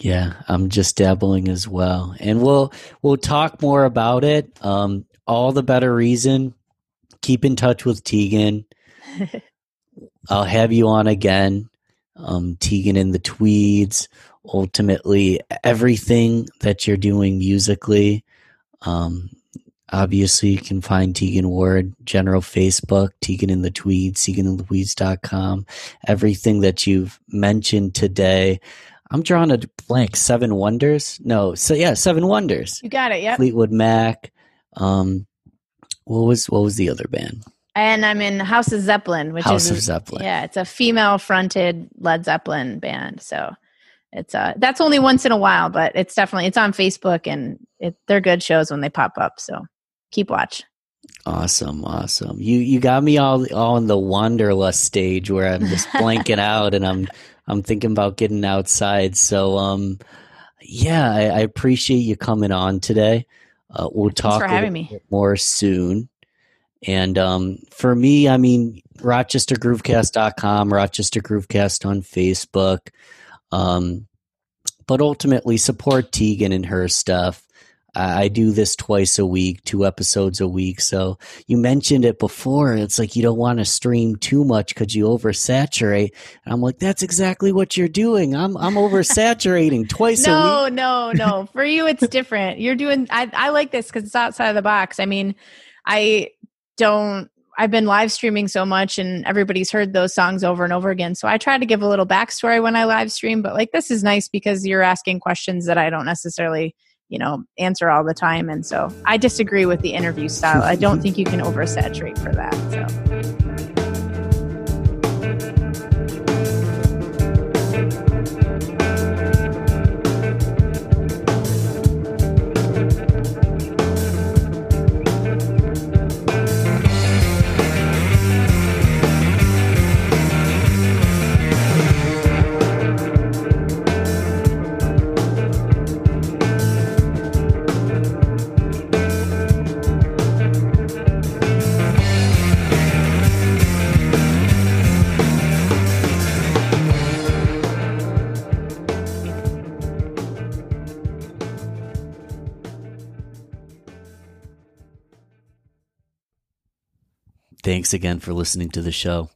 Yeah, I'm just dabbling as well, and we'll we'll talk more about it. Um, all the better reason. Keep in touch with Tegan. I'll have you on again. Um, Tegan and the Tweeds. Ultimately, everything that you're doing musically. Um, Obviously, you can find Tegan Ward, general Facebook, Tegan and the Tweeds, TeganAndTheTweeds.com. Everything that you've mentioned today. I'm drawing a blank. Seven Wonders? No, so yeah, Seven Wonders. You got it. Yeah. Fleetwood Mac. Um, what was what was the other band? And I'm in House of Zeppelin, which House is of Zeppelin. Yeah, it's a female fronted Led Zeppelin band. So it's uh that's only once in a while, but it's definitely it's on Facebook and it, they're good shows when they pop up. So keep watch. Awesome, awesome. You you got me all all in the wanderlust stage where I'm just blanking out and I'm I'm thinking about getting outside. So um yeah, I, I appreciate you coming on today. Uh, we'll talk for having me. more soon. And um, for me, I mean, RochesterGroovecast.com, Rochester Groovecast on Facebook. Um, but ultimately, support Tegan and her stuff. I do this twice a week, two episodes a week. So you mentioned it before. It's like you don't want to stream too much because you oversaturate. And I'm like, that's exactly what you're doing. I'm I'm oversaturating twice no, No, no, no. For you, it's different. You're doing. I I like this because it's outside of the box. I mean, I don't. I've been live streaming so much, and everybody's heard those songs over and over again. So I try to give a little backstory when I live stream. But like this is nice because you're asking questions that I don't necessarily you know, answer all the time. And so I disagree with the interview style. I don't think you can oversaturate for that. So. Thanks again for listening to the show.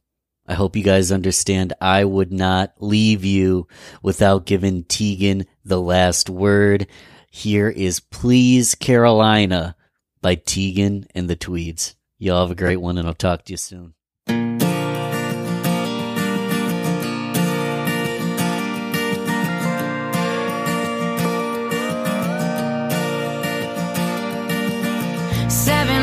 I hope you guys understand I would not leave you without giving Tegan the last word. Here is Please Carolina by Tegan and the Tweeds. Y'all have a great one and I'll talk to you soon. Seven